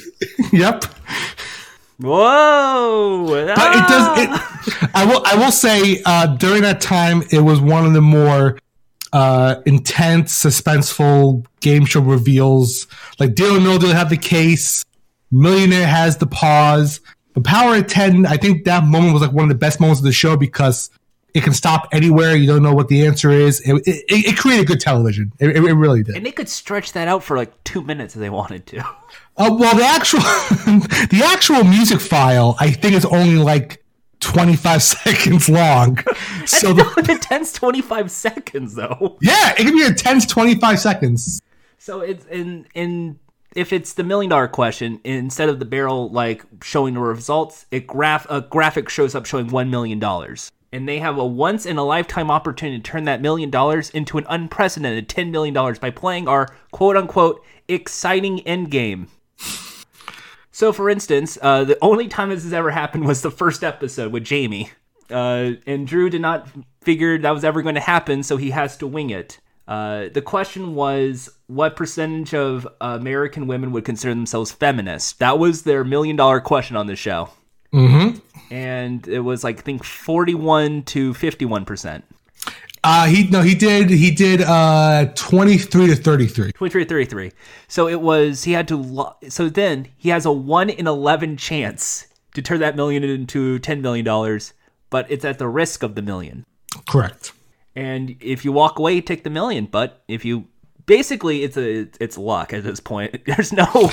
Yep. Whoa. But it does. It, I will. I will say uh, during that time, it was one of the more uh, intense, suspenseful game show reveals. Like Deal or No Deal have the case. Millionaire has the pause. The Power of Ten. I think that moment was like one of the best moments of the show because it can stop anywhere. You don't know what the answer is. It, it, it created good television. It, it, really did. And they could stretch that out for like two minutes if they wanted to. Uh, well, the actual the actual music file, I think, is only like twenty five seconds long. so the, intense 25 seconds though. yeah, it can be intense twenty five seconds. So it's in in if it's the million dollar question, instead of the barrel like showing the results, it graph a graphic shows up showing one million dollars. And they have a once in a lifetime opportunity to turn that million dollars into an unprecedented ten million dollars by playing our quote unquote exciting end game. So, for instance, uh, the only time this has ever happened was the first episode with Jamie. Uh, and Drew did not figure that was ever going to happen, so he has to wing it. Uh, the question was what percentage of American women would consider themselves feminist? That was their million dollar question on the show. Mm-hmm. And it was like, I think 41 to 51%. Uh, he no, he did he did uh twenty three to thirty three. 23 to 33. So it was, he had to, lo- so then he has a 1 in 11 chance to turn that million into $10 million, but it's at the risk of the million. Correct. And if you walk away, you take the million. But if you basically, it's a it's luck at this point. There's no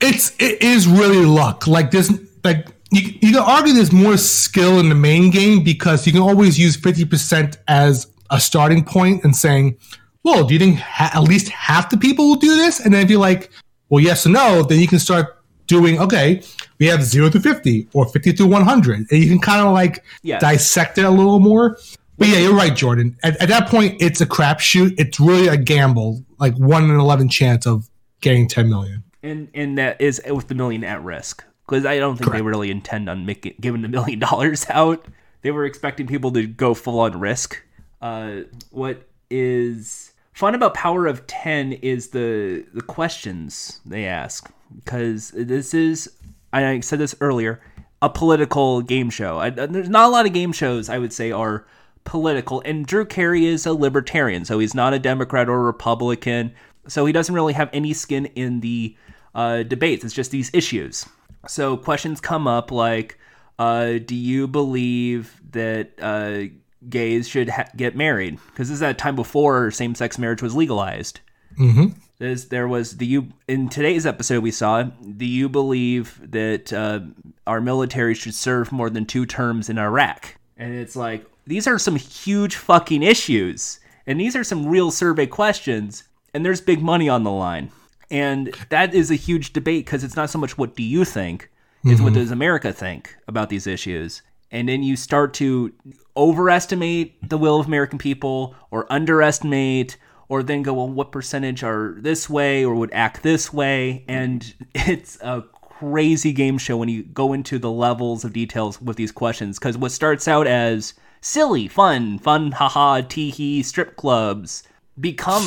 It's it is really luck. Like this, like you you can argue there's more skill in the main game because you can always use fifty percent as a starting point and saying, well, do you think ha- at least half the people will do this? And then if you're like, well, yes or no, then you can start doing okay. We have zero to fifty or fifty to one hundred, and you can kind of like Yes. dissect it a little more. But yeah, you're right, Jordan. At, at that point, it's a crapshoot. It's really a gamble, like one in eleven chance of getting ten million. and and that is with the million at risk because I don't think they really intend on making giving the million dollars out. They were expecting people to go full on risk. Uh, what is fun about Power of Ten is the the questions they ask because this is I said this earlier a political game show. I, there's not a lot of game shows I would say are political, and Drew Carey is a libertarian, so he's not a Democrat or Republican, so he doesn't really have any skin in the uh, debates. It's just these issues. So questions come up like, uh, do you believe that uh, gays should ha- get married? Because this is at a time before same-sex marriage was legalized. Mm-hmm. There's, there was the you in today's episode we saw. Do you believe that uh, our military should serve more than two terms in Iraq? And it's like these are some huge fucking issues, and these are some real survey questions, and there's big money on the line, and that is a huge debate because it's not so much what do you think, it's what mm-hmm. does America think about these issues, and then you start to overestimate the will of American people or underestimate or then go, well, what percentage are this way or would act this way? And it's a crazy game show when you go into the levels of details with these questions. Because what starts out as silly, fun, fun, haha, tee hee, strip clubs, become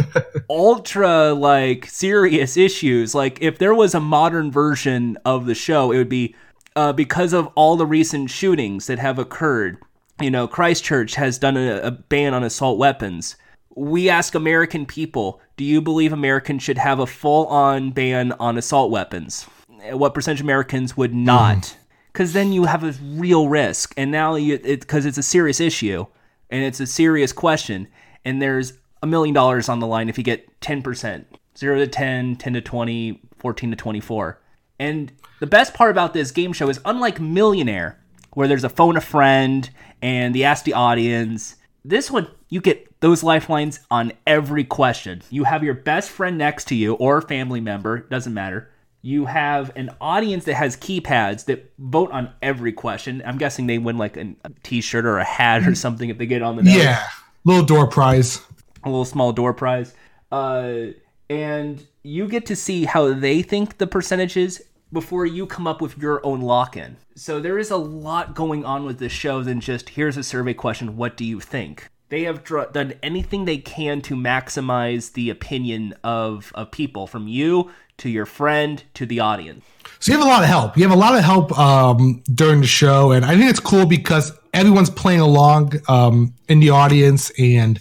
ultra like serious issues. Like if there was a modern version of the show, it would be uh, because of all the recent shootings that have occurred. You know, Christchurch has done a, a ban on assault weapons. We ask American people, do you believe Americans should have a full on ban on assault weapons? What percentage of Americans would not? Because then you have a real risk. And now you, because it, it's a serious issue and it's a serious question, and there's a million dollars on the line if you get 10%, 0 to 10, 10 to 20, 14 to 24. And the best part about this game show is unlike Millionaire, where there's a phone a friend and the ask the audience, this one you get those lifelines on every question. You have your best friend next to you or a family member, doesn't matter. You have an audience that has keypads that vote on every question. I'm guessing they win like a t-shirt or a hat or mm. something if they get on the nose. Yeah, little door prize. A little small door prize. Uh, and you get to see how they think the percentages before you come up with your own lock-in. So there is a lot going on with this show than just here's a survey question, what do you think? They have dr- done anything they can to maximize the opinion of, of people, from you to your friend to the audience. So you have a lot of help. You have a lot of help um, during the show, and I think it's cool because everyone's playing along um, in the audience and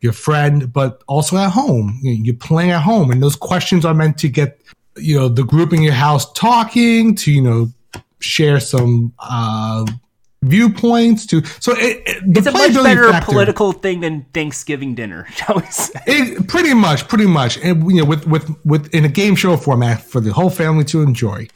your friend, but also at home. You're playing at home, and those questions are meant to get you know the group in your house talking to you know share some uh, viewpoints to so it, it, it's a much better factor, political thing than Thanksgiving dinner, shall we say? It, pretty much, pretty much, and you know, with with with in a game show format for the whole family to enjoy.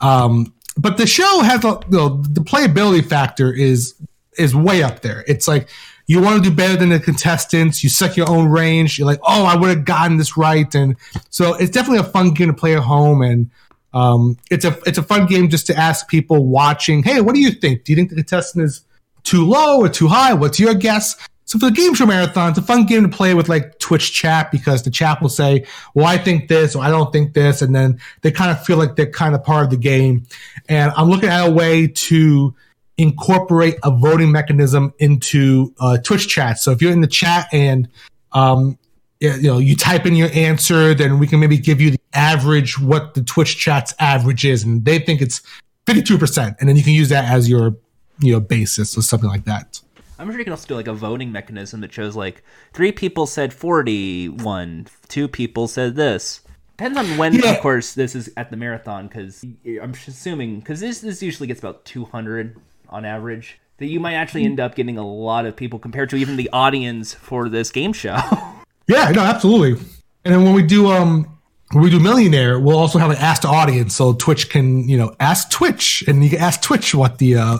Um, but the show has a, you know, the playability factor is is way up there. It's like you want to do better than the contestants. You set your own range. You're like, oh, I would have gotten this right, and so it's definitely a fun game to play at home. And um, it's a it's a fun game just to ask people watching, hey, what do you think? Do you think the contestant is too low or too high? What's your guess? So for the game show marathon, it's a fun game to play with like Twitch chat because the chat will say, "Well, I think this," or "I don't think this," and then they kind of feel like they're kind of part of the game. And I'm looking at a way to incorporate a voting mechanism into uh, Twitch chat. So if you're in the chat and um, you know you type in your answer then we can maybe give you the average what the twitch chat's average is and they think it's 52% and then you can use that as your you know basis or something like that i'm sure you can also do like a voting mechanism that shows like three people said 41 two people said this depends on when yeah. of course this is at the marathon because i'm assuming because this, this usually gets about 200 on average that you might actually end up getting a lot of people compared to even the audience for this game show Yeah, no, absolutely. And then when we do um when we do millionaire, we'll also have an ask the audience, so Twitch can you know ask Twitch, and you can ask Twitch what the uh,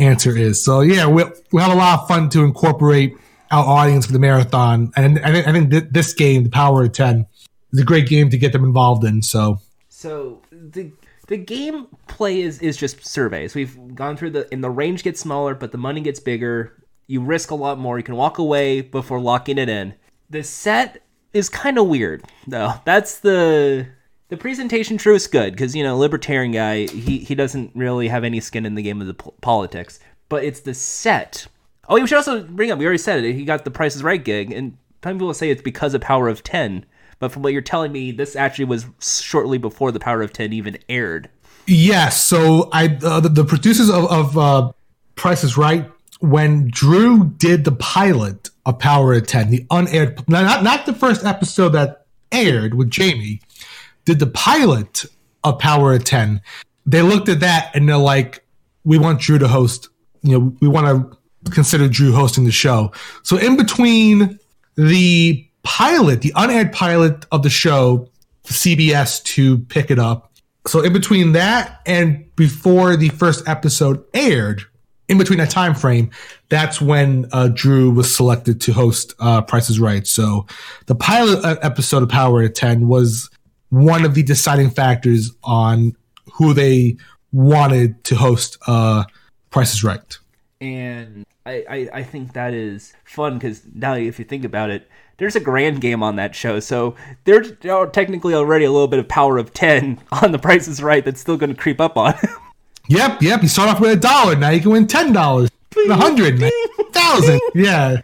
answer is. So yeah, we we have a lot of fun to incorporate our audience for the marathon, and I think I think th- this game, the Power of Ten, is a great game to get them involved in. So so the the game play is is just surveys. We've gone through the and the range gets smaller, but the money gets bigger. You risk a lot more. You can walk away before locking it in the set is kind of weird though. That's the the presentation Drew is good because you know libertarian guy he he doesn't really have any skin in the game of the po- politics, but it's the set. Oh, we should also bring up. We already said it. He got the Price is Right gig, and some people say it's because of Power of Ten. But from what you're telling me, this actually was shortly before the Power of Ten even aired. Yes. So I uh, the, the, producers of, of uh, Price is Right when Drew did the pilot of Power of Ten, the unaired, not not the first episode that aired with Jamie, did the pilot of Power of Ten. They looked at that and they're like, "We want Drew to host. You know, we want to consider Drew hosting the show." So in between the pilot, the unaired pilot of the show, CBS to pick it up. So in between that and before the first episode aired, in between that time frame, that's when uh, Drew was selected to host uh, Price is Right. So the pilot uh, episode of Power at 10 was one of the deciding factors on who they wanted to host uh, Price is Right. And I, I, I think that is fun because now if you think about it, there's a grand game on that show. So there's technically already a little bit of Power of 10 on the Price is Right that's still going to creep up on Yep, yep. You start off with a dollar. Now you can win ten dollars, a hundred, thousand. Yeah.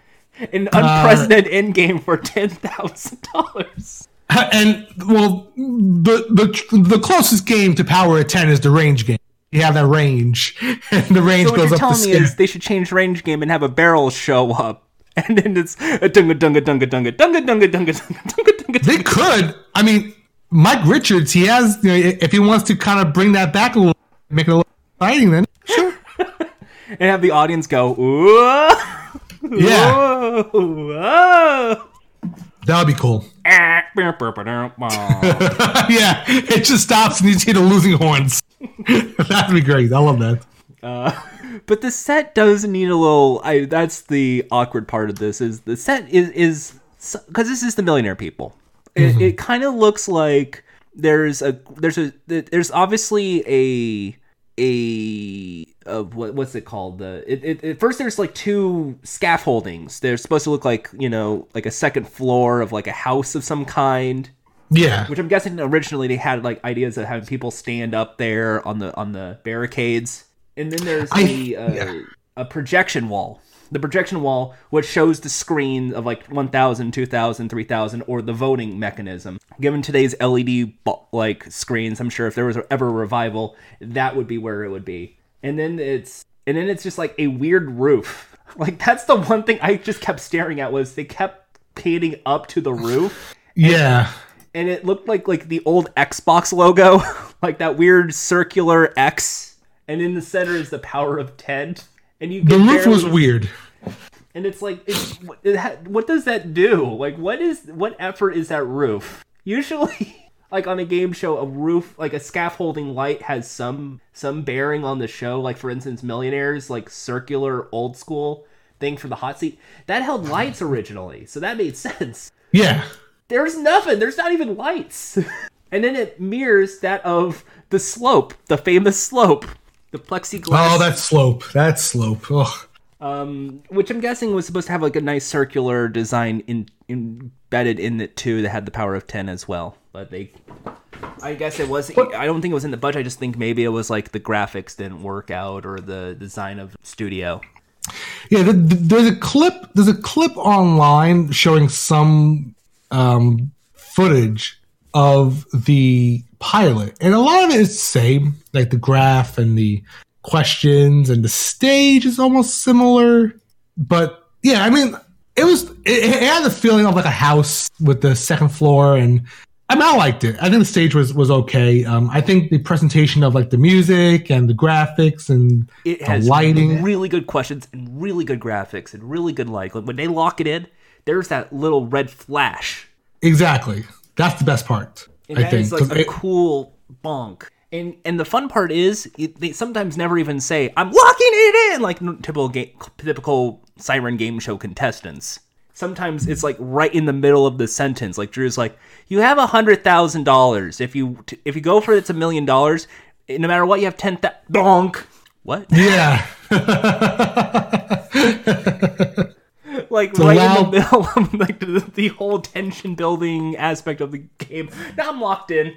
An uh, unprecedented end game for ten thousand dollars. And well, the the the closest game to power of ten is the range game. You have that range, and the range So what goes you're telling me is they should change range game and have a barrel show up, and then it's a dunga dunga dunga dunga dunga dunga dunga dunga dunga dunga. They could. I mean, Mike Richards. He has. You know, if he wants to kind of bring that back a little, make it a little exciting, then sure. and have the audience go, ooh, Yeah, oh. that would be cool. yeah. it just stops and you see the losing horns. That'd be great. I love that. But the set does need a little. I that's the awkward part of this is the set is is because this is the millionaire people. It, it kind of looks like there's a there's a there's obviously a a uh, what, what's it called? The it, it, at first there's like two scaffoldings. They're supposed to look like you know like a second floor of like a house of some kind. Yeah, which I'm guessing originally they had like ideas of having people stand up there on the on the barricades, and then there's I- a uh, yeah. a projection wall. The projection wall, which shows the screen of like 1,000, 2,000, 3,000, or the voting mechanism. Given today's LED like screens, I'm sure if there was ever a revival, that would be where it would be. And then it's and then it's just like a weird roof. Like that's the one thing I just kept staring at was they kept painting up to the roof yeah. and it looked like like the old Xbox logo, like that weird circular X, and in the center is the power of ten. And you The roof was weird. and it's like it's, it ha- what does that do? Like what is what effort is that roof? Usually, like on a game show, a roof like a scaffolding light has some some bearing on the show. Like for instance, Millionaires, like circular old school thing for the hot seat that held lights originally, so that made sense Yeah. there's nothing. There's not even lights. and then it mirrors that of the slope, the famous slope, the plexiglass. Oh, that slope. That slope. Oh. um, which I'm guessing was supposed to have like a nice circular design in, embedded in it too that had the power of ten as well. But they, I guess it was. I don't think it was in the budget. I just think maybe it was like the graphics didn't work out or the design of studio. Yeah, th- th- there's a clip. There's a clip online showing some um, footage of the pilot, and a lot of it is the same, like the graph and the questions, and the stage is almost similar. But yeah, I mean, it was it, it had the feeling of like a house with the second floor, and I mean, I liked it. I think the stage was was okay. Um, I think the presentation of like the music and the graphics and It the has lighting. really good questions and really good graphics and really good like when they lock it in. There's that little red flash Exactly. That's the best part. And I that think. is like a it- cool bonk. And and the fun part is it, they sometimes never even say I'm locking it in like typical game, typical siren game show contestants. Sometimes it's like right in the middle of the sentence. Like Drew's like, "You have a hundred thousand dollars. If you t- if you go for it, it's a million dollars. No matter what, you have ten thousand. Bonk. What? yeah. like right in the middle of like the, the whole tension building aspect of the game. Now I'm locked in.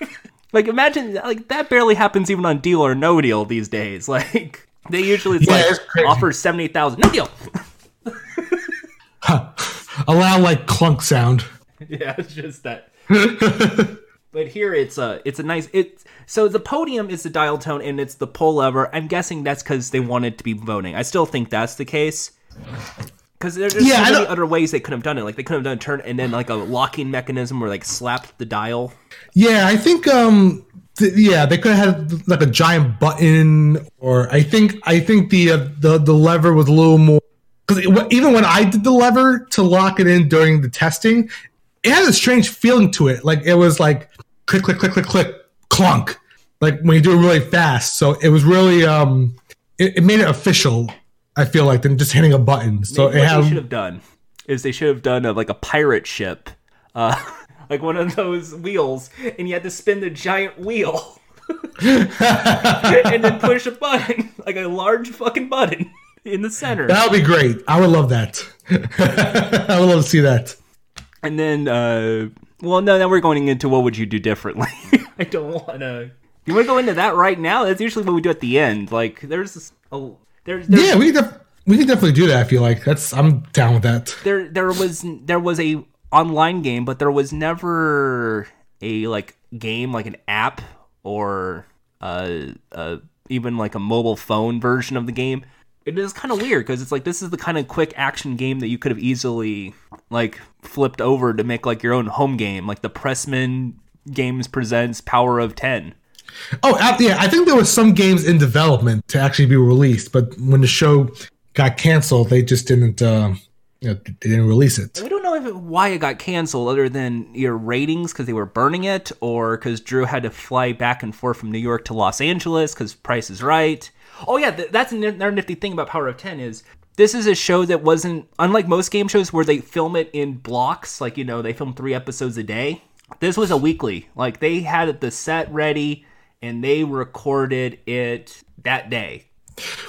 like imagine like that barely happens even on Deal or No Deal these days. Like they usually it's Yeah, like it's crazy. offer seventy thousand. No deal. Allow like clunk sound. yeah, it's just that. But here it's a it's a nice it so the podium is the dial tone and it's the pull lever. I'm guessing that's because they wanted to be voting. I still think that's the case. Because there's Yeah, so many other ways they could have done it. Like they could have done a turn and then like a locking mechanism where like slapped the dial. Yeah, I think um th- yeah, they could have had like a giant button or I think I think the uh, the the lever was a little more cuz even when I did the lever to lock it in during the testing, it had a strange feeling to it. Like it was like click click click click click clunk. Like when you do it really fast. So it was really um it, it made it official. I feel like than just hitting a button. So Maybe it what had they should have done is they should have done a, like a pirate ship, uh, like one of those wheels, and you had to spin the giant wheel. and then push a button, like a large fucking button in the center. that would be great. I would love that. I would love to see that. And then, uh, well, no, now we're going into what would you do differently. I don't want to. You want to go into that right now? That's usually what we do at the end. Like, there's this, oh, there's, there's Yeah, we could. def- We can definitely do that. I feel like that's I'm down with that. There there was there was a online game, but there was never a like game like an app or uh, uh even like a mobile phone version of the game. It is kind of weird because it's like this is the kind of quick action game that you could have easily like flipped over to make like your own home game, like the Pressman Games presents Power of Ten. Oh, yeah. I think there was some games in development to actually be released, but when the show got canceled, they just didn't. Uh, you know, they didn't release it. We don't know it, why it got canceled, other than your ratings because they were burning it, or because Drew had to fly back and forth from New York to Los Angeles because Price is Right. Oh yeah, th- that's another nifty thing about Power of Ten is this is a show that wasn't unlike most game shows where they film it in blocks, like you know they film three episodes a day. This was a weekly. Like they had the set ready and they recorded it that day.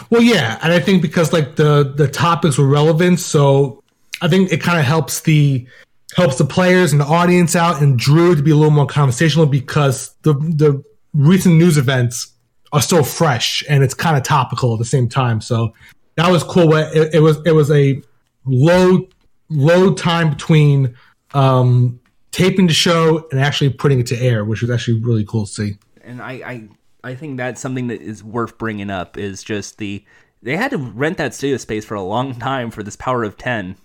Well, yeah, and I think because like the the topics were relevant, so I think it kind of helps the helps the players and the audience out and Drew to be a little more conversational because the the recent news events are still fresh and it's kind of topical at the same time. So that was cool. It, it was it was a low low time between um, taping the show and actually putting it to air, which was actually really cool to see and I, I I think that's something that is worth bringing up is just the they had to rent that studio space for a long time for this Power of Ten.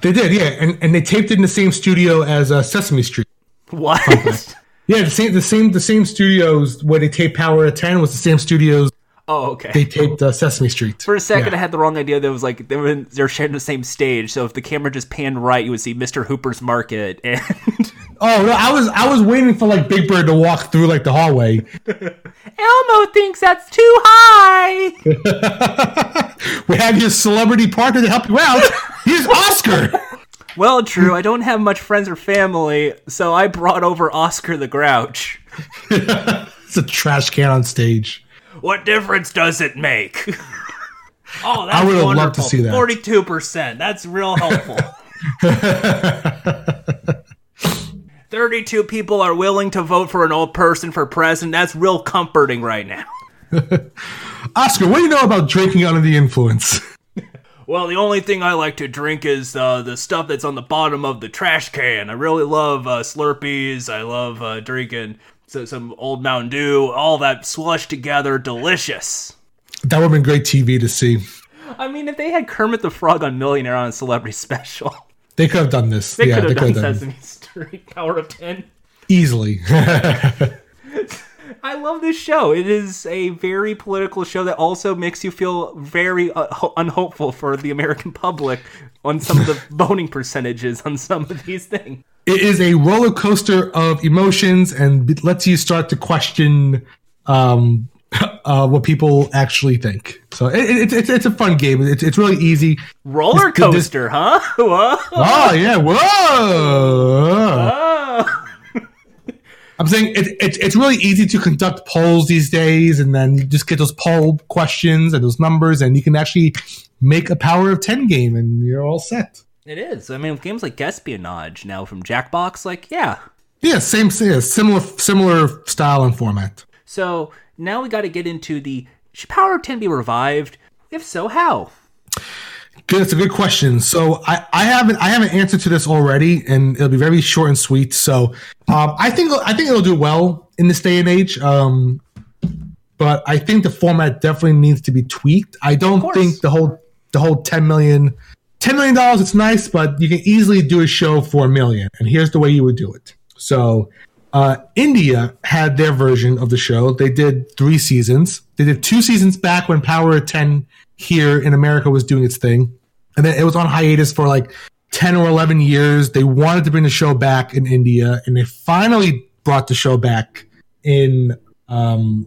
They did, yeah, and and they taped it in the same studio as uh, Sesame Street. What? yeah, the same the same the same studios where they taped Power of Ten was the same studios. Oh, okay. They taped uh, Sesame Street. For a second, yeah. I had the wrong idea. That was like they were they're sharing the same stage. So if the camera just panned right, you would see Mr. Hooper's Market and Oh no, I was I was waiting for like Big Bird to walk through like the hallway. Elmo thinks that's too high. we have your celebrity partner to help you out. Here's Oscar. Well, true. I don't have much friends or family, so I brought over Oscar the Grouch. it's a trash can on stage. What difference does it make? oh, that's I would have loved to see that. Forty-two percent. That's real helpful. 32 people are willing to vote for an old person for president. That's real comforting right now. Oscar, what do you know about drinking under the influence? well, the only thing I like to drink is uh, the stuff that's on the bottom of the trash can. I really love uh, Slurpees. I love uh, drinking so, some old Mountain Dew, all that slush together. Delicious. That would have been great TV to see. I mean, if they had Kermit the Frog on Millionaire on a celebrity special, they could have done this. They yeah, could have done Sesame Street Power of Ten easily. I love this show. It is a very political show that also makes you feel very uh, unhopeful for the American public on some of the voting percentages on some of these things. It is a roller coaster of emotions and lets you start to question um, uh, what people actually think. So it, it, it's it's a fun game. It's it's really easy. Roller coaster, this, huh? Whoa! Oh yeah! Whoa! Oh. I'm saying it, it, it's really easy to conduct polls these days, and then you just get those poll questions and those numbers, and you can actually make a power of ten game, and you're all set. It is. I mean, with games like Guesspionage now from Jackbox, like yeah, yeah, same, yeah, similar similar style and format. So now we got to get into the should Power of Ten be revived? If so, how? Good. It's a good question. So I, I have an I have an answer to this already, and it'll be very short and sweet. So um, I think I think it'll do well in this day and age. Um, but I think the format definitely needs to be tweaked. I don't think the whole the whole ten million ten million dollars. It's nice, but you can easily do a show for a million. And here's the way you would do it. So uh, India had their version of the show. They did three seasons. They did two seasons back when Power of Ten here in America was doing its thing. And then it was on hiatus for like 10 or 11 years. They wanted to bring the show back in India, and they finally brought the show back in um,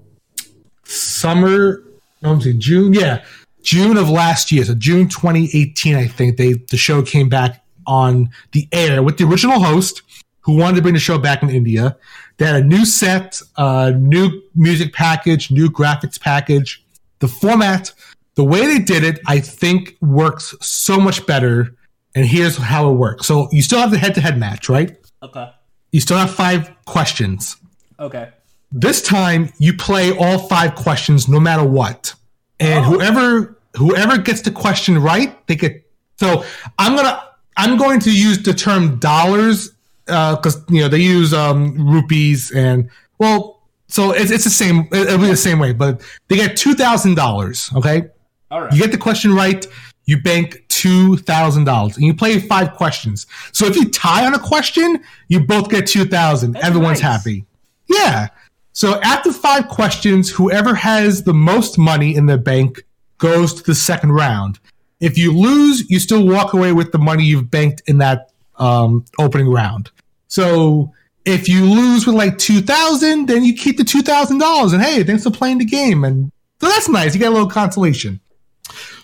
summer, no, I'm saying June. Yeah, June of last year. So June 2018, I think they the show came back on the air with the original host who wanted to bring the show back in India. They had a new set, uh, new music package, new graphics package. The format the way they did it, I think works so much better. And here's how it works. So you still have the head to head match, right? Okay. You still have five questions. Okay. This time you play all five questions no matter what. And oh. whoever whoever gets the question right, they get. So I'm gonna I'm going to use the term dollars because uh, you know they use um, rupees and well, so it's, it's the same. It'll be the same way, but they get two thousand dollars. Okay, All right. you get the question right, you bank two thousand dollars, and you play five questions. So if you tie on a question, you both get two thousand. Everyone's nice. happy. Yeah. So after five questions, whoever has the most money in the bank goes to the second round. If you lose, you still walk away with the money you've banked in that um, opening round. So if you lose with like two thousand, then you keep the two thousand dollars, and hey, thanks for playing the game, and so that's nice. You get a little consolation.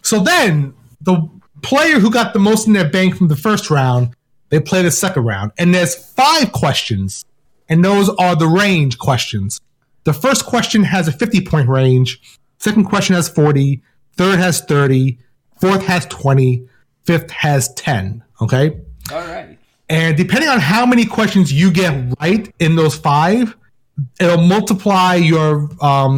So then the player who got the most in their bank from the first round, they play the second round, and there's five questions, and those are the range questions. The first question has a 50 point range, second question has 40, third has 30, fourth has 20, fifth has 10. Okay. All right. And depending on how many questions you get right in those five, it'll multiply your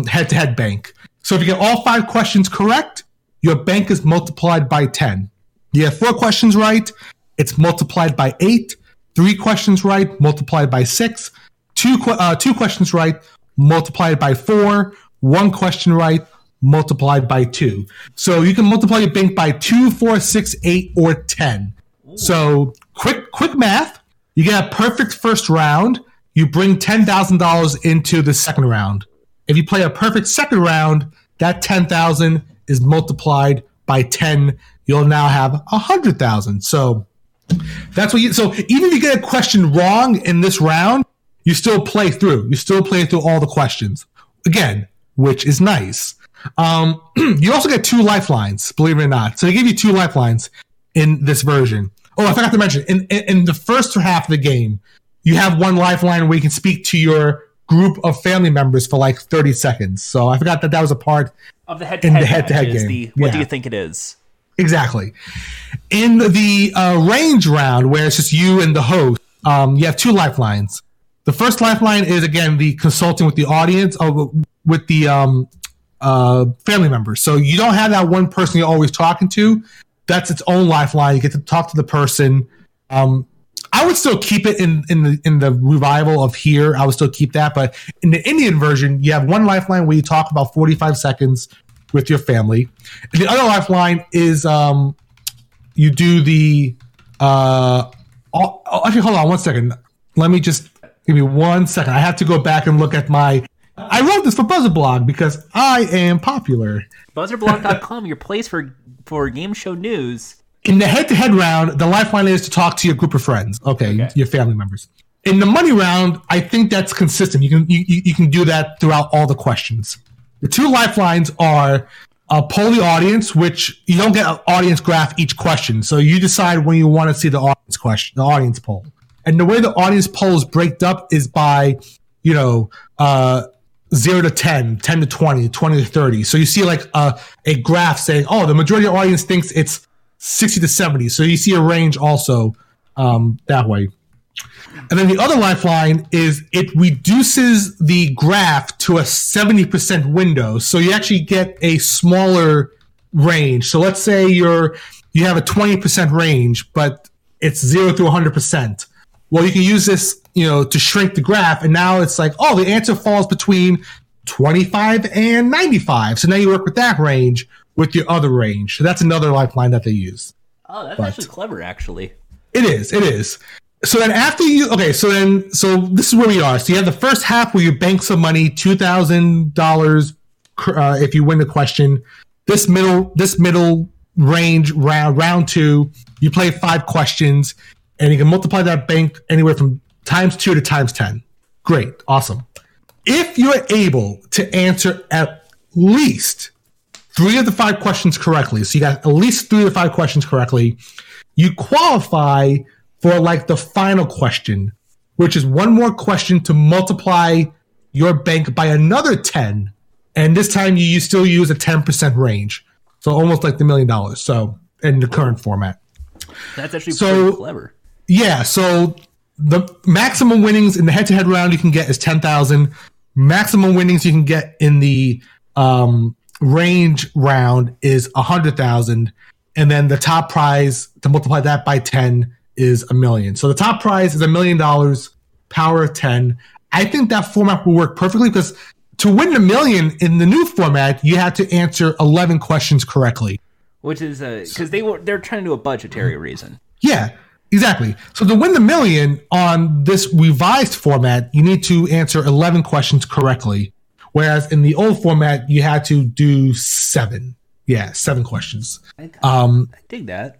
head to head bank. So if you get all five questions correct, your bank is multiplied by 10. You have four questions right, it's multiplied by eight. Three questions right, multiplied by six. Two, uh, two questions right, multiplied by four. One question right, multiplied by two. So you can multiply your bank by two, four, six, eight, or 10. So quick, quick math. You get a perfect first round. You bring ten thousand dollars into the second round. If you play a perfect second round, that ten thousand is multiplied by ten. You'll now have a hundred thousand. So that's what you. So even if you get a question wrong in this round, you still play through. You still play through all the questions again, which is nice. Um, you also get two lifelines, believe it or not. So they give you two lifelines in this version. Oh, I forgot to mention in, in in the first half of the game, you have one lifeline where you can speak to your group of family members for like 30 seconds. So I forgot that that was a part Of the head-to-head, the head-to-head matches, game. The, what do you think it is? Exactly. In the uh, range round, where it's just you and the host, um, you have two lifelines. The first lifeline is again the consulting with the audience, or with the um, uh, family members. So you don't have that one person you're always talking to. That's its own lifeline. You get to talk to the person. Um, I would still keep it in in the in the revival of here. I would still keep that, but in the Indian version, you have one lifeline where you talk about forty five seconds with your family. And the other lifeline is um, you do the. Uh, oh, actually, hold on one second. Let me just give me one second. I have to go back and look at my. I wrote this for Buzzer Blog because I am popular. Buzzerblog.com, your place for for game show news. In the head-to-head round, the lifeline is to talk to your group of friends. Okay, Okay. your family members. In the money round, I think that's consistent. You can you, you can do that throughout all the questions. The two lifelines are uh, poll the audience, which you don't get an audience graph each question, so you decide when you want to see the audience question, the audience poll. And the way the audience polls break up is by, you know, uh, zero to 10, 10 to 20, 20 to 30. So you see like a, a graph saying, oh, the majority of audience thinks it's 60 to 70. So you see a range also um, that way. And then the other lifeline is it reduces the graph to a 70% window. So you actually get a smaller range. So let's say you're you have a 20% range, but it's 0 to 100%. Well, you can use this, you know, to shrink the graph and now it's like, oh, the answer falls between 25 and 95. So now you work with that range with your other range. So that's another lifeline that they use. Oh, that's But- actually clever, actually. It is. It is. So then after you, okay, so then, so this is where we are. So you have the first half where you bank some money, two thousand dollars, uh, if you win the question. This middle, this middle range round, round two, you play five questions, and you can multiply that bank anywhere from times two to times ten. Great, awesome. If you're able to answer at least three of the five questions correctly, so you got at least three of the five questions correctly, you qualify for like the final question, which is one more question to multiply your bank by another 10. And this time you, you still use a 10% range. So almost like the million dollars. So in the current format. That's actually So- pretty clever. Yeah, so the maximum winnings in the head-to-head round you can get is ten thousand. Maximum winnings you can get in the um, range round is a hundred thousand, and then the top prize to multiply that by ten is a million. So the top prize is a million dollars, power of ten. I think that format will work perfectly because to win a million in the new format, you had to answer eleven questions correctly. Which is because they were they're trying to do a budgetary reason. Yeah, exactly. So to win the million on this revised format, you need to answer 11 questions correctly. Whereas in the old format, you had to do seven. Yeah, seven questions. I, Um, I dig that.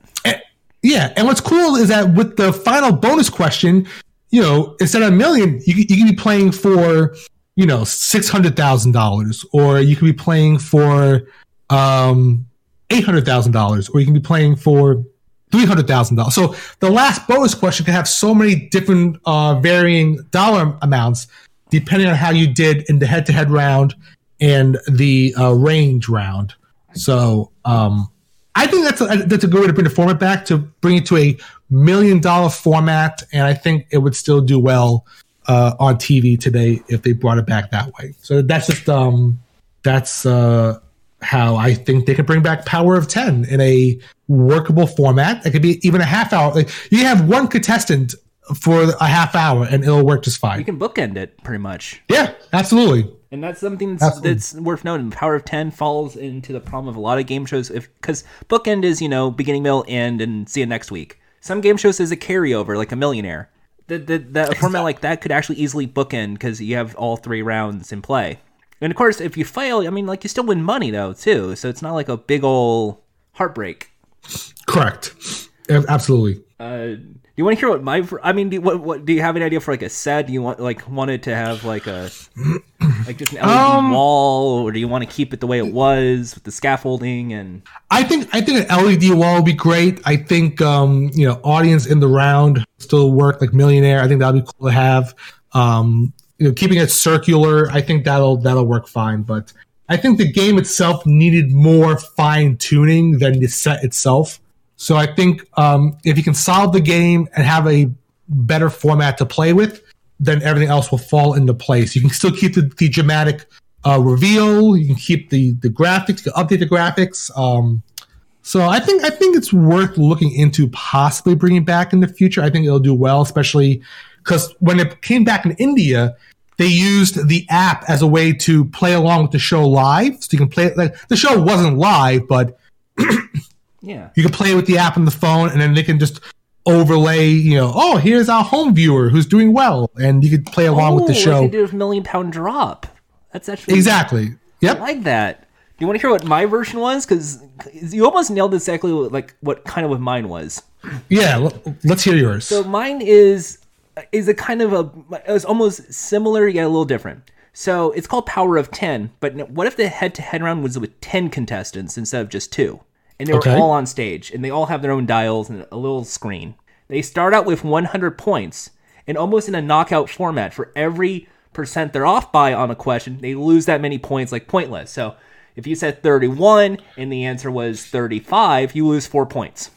yeah, and what's cool is that with the final bonus question, you know, instead of a million, you, could- you can be playing for, you know, six hundred thousand dollars, or you could be playing for um, eight hundred thousand dollars, or you can be playing for three hundred thousand dollars. So the last bonus question can have so many different uh, varying dollar amounts depending on how you did in the head-to-head round and the uh, range round. So um, I think that's a, that's a good way to bring the format back to bring it to a million dollar format, and I think it would still do well uh, on TV today if they brought it back that way. So that's just um, that's uh, how I think they could bring back Power of Ten in a workable format. It could be even a half hour. Like you have one contestant for a half hour, and it'll work just fine. You can bookend it pretty much. Yeah, absolutely. And that's something that's, that's worth noting. Power of Ten falls into the problem of a lot of game shows, if because bookend is you know beginning, middle, end, and see you next week. Some game shows is a carryover, like a Millionaire. The, the, the a format like that could actually easily bookend because you have all three rounds in play. And of course, if you fail, I mean, like you still win money though too. So it's not like a big old heartbreak. Correct. Absolutely. Uh, do you want to hear what my? I mean, do you, what, what do you have an idea for like a set? Do you want like wanted to have like a like just an LED Um, wall, or do you want to keep it the way it was with the scaffolding and? I think I think an LED wall would be great. I think um, you know audience in the round still work like millionaire. I think that'd be cool to have. Um, you know, keeping it circular, I think that'll that'll work fine. But I think the game itself needed more fine tuning than the set itself. So I think um, if you can solve the game and have a better format to play with, then everything else will fall into place. You can still keep the, the dramatic uh, reveal. You can keep the the graphics. You can update the graphics. Um, so I think I think it's worth looking into possibly bringing back in the future. I think it'll do well, especially because when it came back in India, they used the app as a way to play along with the show live. So you can play it like the show wasn't live, but Yeah. you can play with the app on the phone, and then they can just overlay. You know, oh, here's our home viewer who's doing well, and you could play along with the Oh, show. Like they did with Million Pound Drop. That's actually Exactly. I like that. Do you want to hear what my version was? Because you almost nailed exactly what, like what kind of what mine was. Yeah. Let's hear yours. So mine is is a kind of a it's almost similar yet a little different. So it's called Power of Ten, but what if the head-to-head round was with ten contestants instead of just two, and they were Okay. all on stage and they all have their own dials and a little screen. They start out with 100 points, and almost in a knockout format, for every percent they're off by on a question, they lose that many points, like pointless. So if you said 31 and the answer was 35, you lose four points.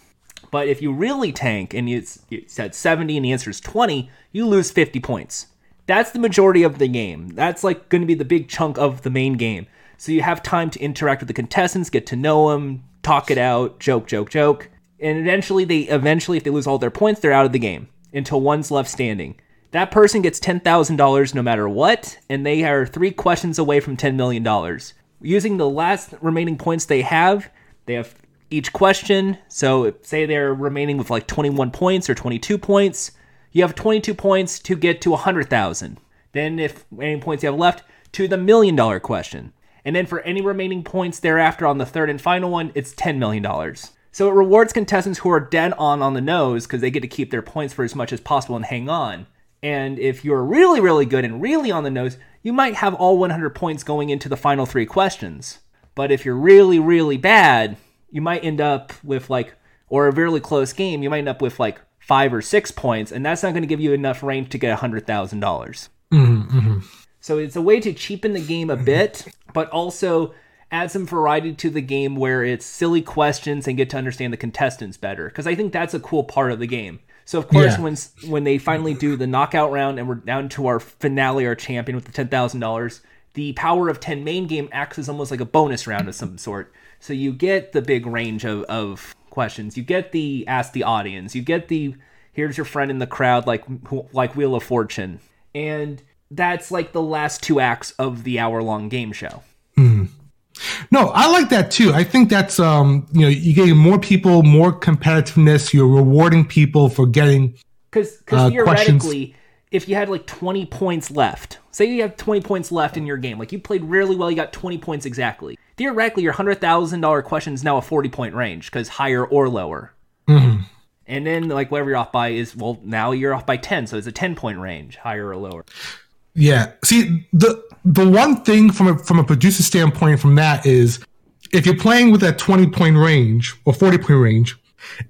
But if you really tank and you, you said 70 and the answer is 20, you lose 50 points. That's the majority of the game. That's like going to be the big chunk of the main game. So you have time to interact with the contestants, get to know them, talk it out, joke, joke, joke. And eventually they eventually if they lose all their points, they're out of the game until one's left standing. That person gets $10,000 no matter what, and they are 3 questions away from $10 million. Using the last remaining points they have, they have each question. So, say they're remaining with like 21 points or 22 points, you have 22 points to get to 100,000. Then, if any points you have left, to the million dollar question. And then for any remaining points thereafter on the third and final one, it's $10 million. So it rewards contestants who are dead on on the nose because they get to keep their points for as much as possible and hang on. And if you're really, really good and really on the nose, you might have all 100 points going into the final three questions. But if you're really, really bad, you might end up with like, or a really close game, you might end up with like five or six points, and that's not going to give you enough range to get $100,000. dollars mm-hmm, mm-hmm. So it's a way to cheapen the game a mm-hmm. bit, but also add some variety to the game where it's silly questions and get to understand the contestants better. Because I think that's a cool part of the game. So of course, Yeah. when when they finally do the knockout round and we're down to our finale, our champion with the ten thousand dollars, the Power of 10 main game acts as almost like a bonus round of some sort. So you get the big range of, of questions. You get the ask the audience. You get the here's your friend in the crowd like like Wheel of Fortune. And that's like the last two acts of the hour long game show. No, I like that too. I think that's um, you know, you're getting more people, more competitiveness. You're rewarding people for getting Because Uh, theoretically, if you had like 20 points left, say you have 20 points left in your game, like you played really well, you got 20 points exactly. Theoretically, your $100,000 question is now a 40 point range because higher or lower. Mm-hmm. And then, like, whatever you're off by is, well, now you're off by 10, so it's a 10 point range, higher or lower. Yeah. See, the the one thing from a from a producer standpoint from that is if you're playing with that 20 point range or 40 point range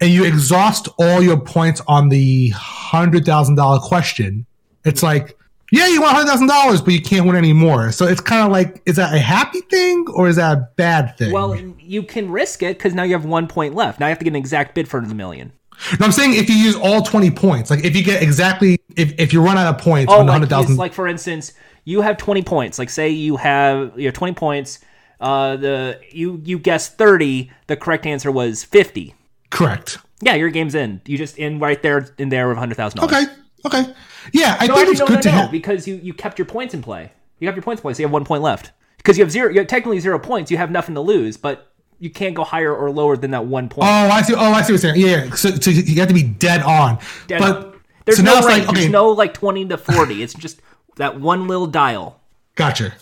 and you exhaust all your points on the hundred thousand dollar question, it's like, yeah, you want hundred thousand dollars, but you can't win any more. So it's kind of like, is that a happy thing or is that a bad thing? Well, you can risk it because now you have one point left. Now you have to get an exact bid for the million. no, I'm saying if you use all 20 points, like if you get exactly, if, if you run out of points Oh, like, hundred thousand, it's like for instance, you have 20 points. Like say you have you have 20 points. Uh, the you you guessed 30. The correct answer was 50. correct. Yeah, your game's in. You just in right there in there with hundred thousand dollars. Okay. Okay. Yeah, I No, think actually, it's no, good no, to no, have. because you you kept your points in play. You have your points in play, so you have one point left. Because you have zero. You have technically zero points. You have nothing to lose, but you can't go higher or lower than that one point. Oh, I see. Oh, I see what you're saying. Yeah, yeah. So, so you have to be dead on. Dead but on. There's so no now it's range. like okay, There's no like 20 to 40. it's just that one little dial. gotcha.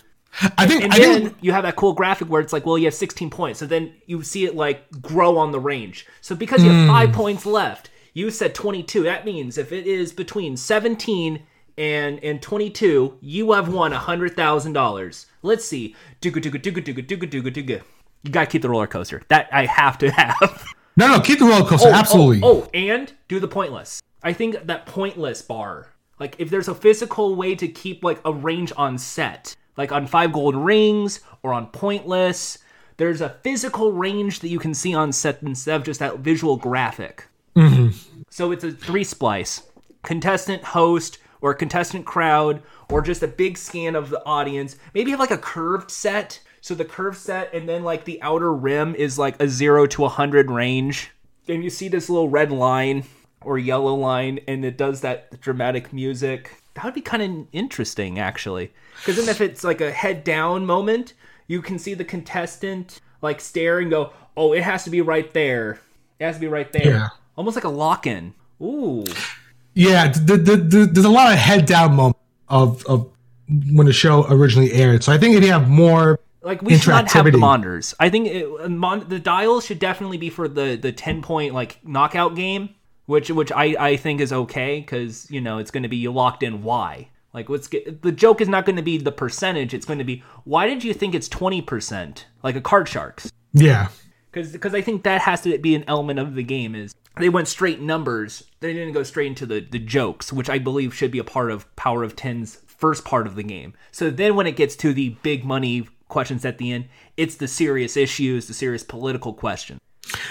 I think. And I then think. you have that cool graphic where it's like, well, you have 16 points. So then you see it like grow on the range. So because you have Hmm. five points left, you said 22. That means if it is between 17 and and 22, you have won $100,000. Let's see. Dooga dooga dooga dooga dooga dooga dooga. You gotta keep the roller coaster. That I have to have. No, no, keep the roller coaster. Oh, oh, absolutely. Oh, oh, and do the pointless. I think that pointless bar. Like if there's a physical way to keep like a range on set, like on five gold rings or on pointless, there's a physical range that you can see on set instead of just that visual graphic. Mm-hmm. So it's a three splice contestant, host, or contestant crowd, or just a big scan of the audience. Maybe have like a curved set. So the curved set, and then like the outer rim is like a zero to a hundred range. And you see this little red line or yellow line, and it does that dramatic music. That would be kind of interesting, actually. Because then if it's like a head down moment, you can see the contestant like stare and go, "Oh, it has to be right there. It has to be right there." Yeah. Almost like a lock in. Ooh. Yeah, the, the, the, there's a lot of head down moments of of when the show originally aired. So I think if you have more, Like we should not have the monitors. I think it, uh, mon- the dials should definitely be for the the ten point like knockout game, which which I I think is okay because you know it's going to be you locked in why. Like let's get the joke is not going to be the percentage. It's going to be why did you think it's twenty percent like a card sharks yeah, because because I think that has to be an element of the game is they went straight numbers. They didn't go straight into the the jokes, which I believe should be a part of Power of 10's first part of the game. So then when it gets to the big money questions at the end, it's the serious issues, the serious political question.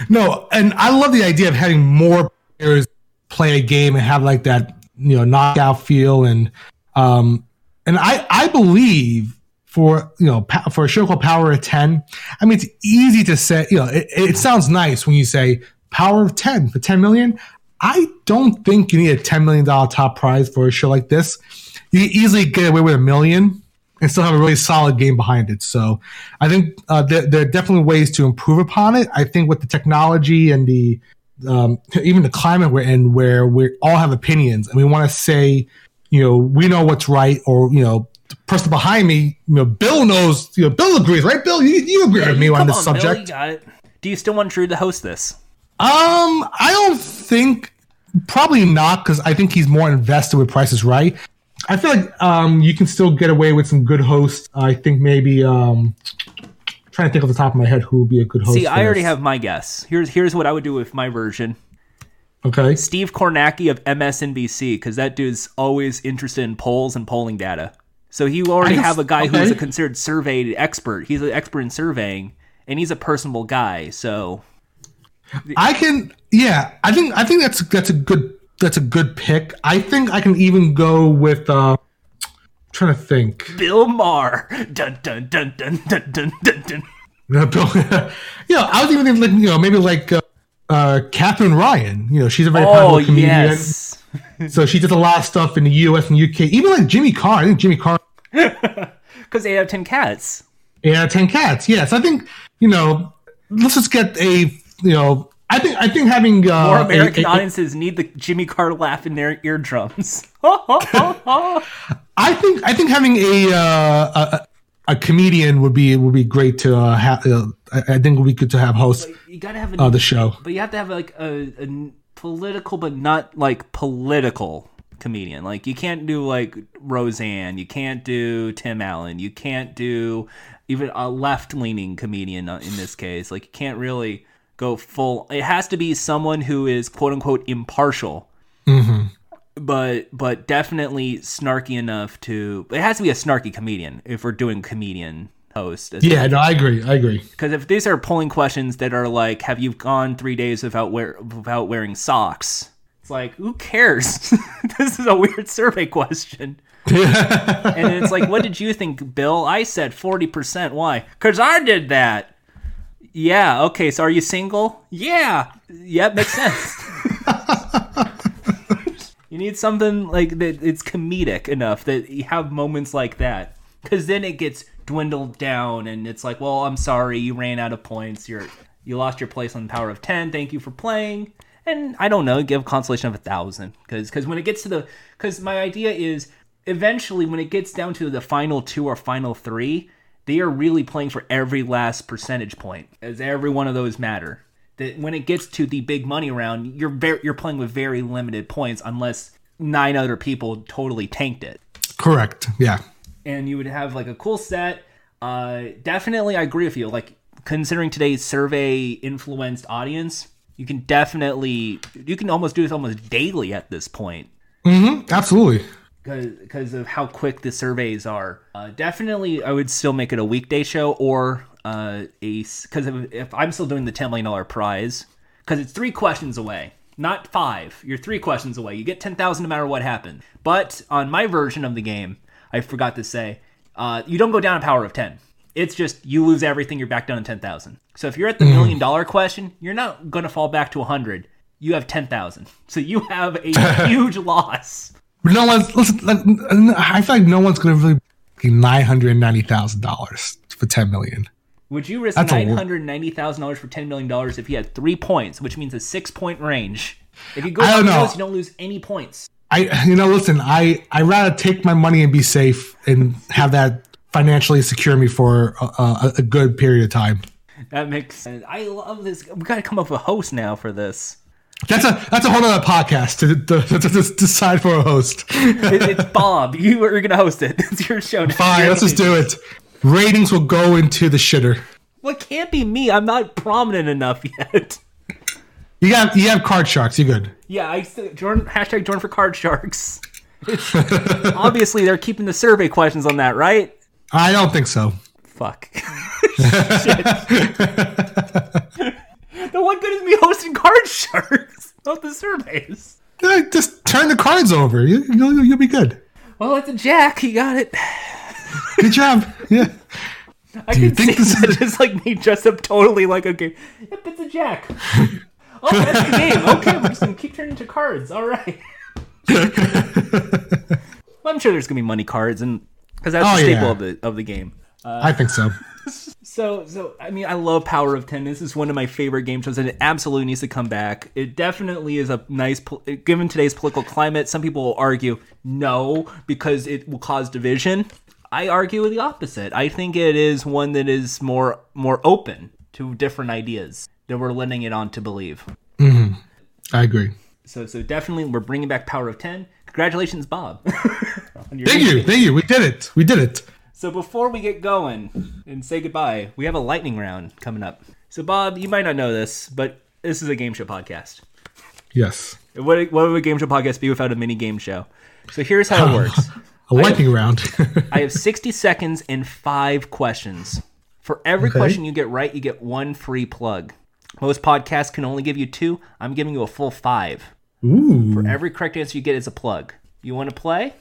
no, and I love the idea of having more players play a game and have like that you know knockout feel and um and I I believe for you know for a show called Power of Ten, I mean it's easy to say you know it, it sounds nice when you say Power of Ten for ten million. I don't think you need a ten million dollar top prize for a show like this. You can easily get away with a million and still have a really solid game behind it. So I think uh, there, there are definitely ways to improve upon it. I think with the technology and the um, even the climate we're in, where we all have opinions and we want to say, you know, we know what's right, or you know, the person behind me, you know, Bill knows, you know, Bill agrees, right? Bill, you, you agree with me on this on, Bill, subject. you got it. Do you still want Drew to host this? Um, I don't think probably not because I think he's more invested with Price is Right. I feel like um you can still get away with some good hosts. I think maybe um trying to think off the top of my head who would be a good host. See, I already this. have my guess. Here's here's what I would do with my version. Okay. Steve Kornacki of MSNBC, because that dude's always interested in polls and polling data. So he already guess- have a guy who's a considered surveyed expert. He's an expert in surveying, and he's a personable guy. So I can yeah, I think I think that's that's a good that's a good pick. I think I can even go with uh trying to think. Bill Maher. Dun dun dun dun dun dun dun dun. Bill, you know, I was even thinking, like, you know, maybe like uh, uh, Katherine Ryan. You know, she's a very Oh popular comedian. yes. So she does a lot of stuff in the U.S. and UK. Even like Jimmy Carr. I think Jimmy Carr. Because eight out of ten cats. Yeah, ten cats. Yes, I think you know. Let's just get a you know. I think I think having uh, More American a- audiences need the Jimmy Carr laugh in their eardrums. I think I think having a uh, a, a comedian would be would be great to uh, have. Uh, I think it would be good to have host you gotta have a, uh, the show. but you have to have like a, a political, but not like political comedian. Like you can't do like Roseanne. You can't do Tim Allen. You can't do even a left leaning comedian uh, in this case. Like you can't really go full. It has to be someone who is quote unquote impartial. Mm-hmm. But but definitely snarky enough to. It has to be a snarky comedian if we're doing comedian host. as Yeah, no, I agree. I agree. because if these are polling questions that are like, "Have you gone three days without wear without wearing socks?" It's like, who cares? this is a weird survey question. and it's like, what did you think, Bill? I said forty percent. Why? Because I did that. Yeah. Okay. So are you single? Yeah. Yep. Makes sense. you need something like that. It's comedic enough that you have moments like that, because then it gets dwindled down, and it's like, well, I'm sorry, you ran out of points. You're you lost your place on the power of ten. Thank you for playing. And I don't know, give a consolation of a thousand, because because when it gets to the, because my idea is eventually when it gets down to the final two or final three, they are really playing for every last percentage point, as every one of those matter. That when it gets to the big money round, you're very, you're playing with very limited points unless nine other people totally tanked it, Correct. Yeah. and you would have like a cool set. Uh, definitely, I agree with you. Like considering today's survey influenced audience, you can definitely you can almost do this almost daily at this point Mm-hmm. Absolutely. Because of how quick the surveys are. Uh, definitely, I would still make it a weekday show or uh, a because if, if I'm still doing the ten million dollar prize because it's three questions away, not five. You're three questions away. You get ten thousand no matter what happens. But on my version of the game, I forgot to say, uh, you don't go down a power of ten. It's just you lose everything. You're back down to ten thousand. So if you're at the million dollar question, you're not going to fall back to a hundred. You have ten thousand. So you have a huge loss. No one's listen. like, I feel like no one's going to really nine hundred ninety thousand dollars for ten million. Would you risk nine hundred ninety thousand dollars for ten million dollars if you had three points, which means a six point range? If you go I don't down know. those, you don't lose any points. I, you know, listen. I I rather take my money and be safe and have that financially secure me for a, a, a good period of time. That makes sense. I love this. We got to come up with a host now for this. That's a that's a whole other podcast to, to, to, to decide for a host. It, it's Bob. You are going to host it. It's your show. now. Fine, let's just do it. Ratings will go into the shitter. Well, it can't be me. I'm not prominent enough yet. You got you have card sharks. You good? Yeah, I still- Jordan hashtag Jordan for Card Sharks. Obviously, they're keeping the survey questions on that, right? I don't think so. Fuck. Then what good is me hosting Card Sharks? Not the surveys. Yeah, just turn the cards over. You, you'll you'll be good. Well, it's a jack. You got it. Good job. Yeah. I you can think see this that is- just like me dressed up totally like a game. Yep, it's a jack. oh, that's the game. Okay, we're just gonna keep turning to cards. All right. well, I'm sure there's gonna be money cards, and because that's Oh, the staple yeah. of the of the game. I think so. So, so I mean, I love Power of Ten. This is one of my favorite game shows, and it absolutely needs to come back. It definitely is a nice, given today's political climate. Some people will argue no because it will cause division. I argue the opposite. I think it is one that is more more open to different ideas that we're letting it on to believe. Mm-hmm. I agree. So, so definitely, we're bringing back Power of Ten. Congratulations, Bob. Thank you. Thank you. We did it. We did it. So before we get going and say goodbye, we have a lightning round coming up. So Bob, you might not know this, but this is a game show podcast. Yes. What what would a game show podcast be without a mini game show? So here's how it works. A lightning round. I have 60 seconds and five questions. For every Okay. question you get right, you get one free plug. Most podcasts can only give you two. I'm giving you a full five. Ooh. For every correct answer you get is a plug. You want to play?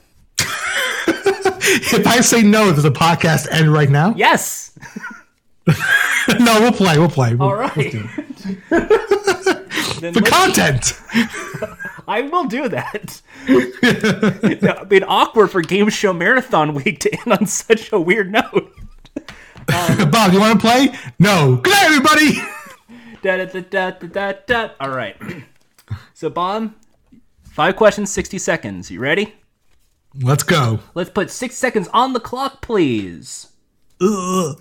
if I say no, does the podcast end right now? Yes. no, we'll play. We'll play. All We'll- right. then The content. I will do that. It'd be awkward for Game Show Marathon Week to end on such a weird note. Um, Bob, you want to play? No. Good night, everybody. Da, da, da. All right. So, Bob, five questions, 60 seconds. You ready? Let's go. Let's put six seconds on the clock, please. Ugh.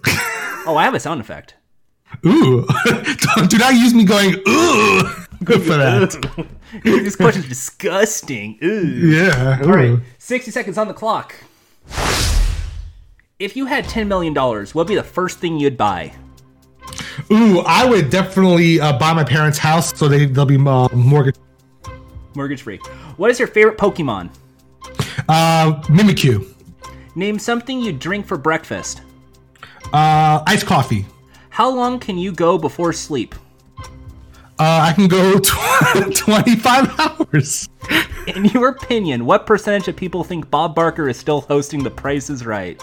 Oh, I have a sound effect. Ooh. Do not use me going, ooh. Good for that. this question's disgusting. Ooh. Yeah. All right. 60 seconds on the clock. If you had $10 million, what would be the first thing you'd buy? Ooh, I would definitely uh, buy my parents' house so they, they'll be uh, mortgage. Mortgage free. What is your favorite Pokemon? Uh, Mimikyu. Name something you drink for breakfast. Uh, iced coffee. How long can you go before sleep? Uh, I can go tw- 25 hours. In your opinion, what percentage of people think Bob Barker is still hosting The Price is Right?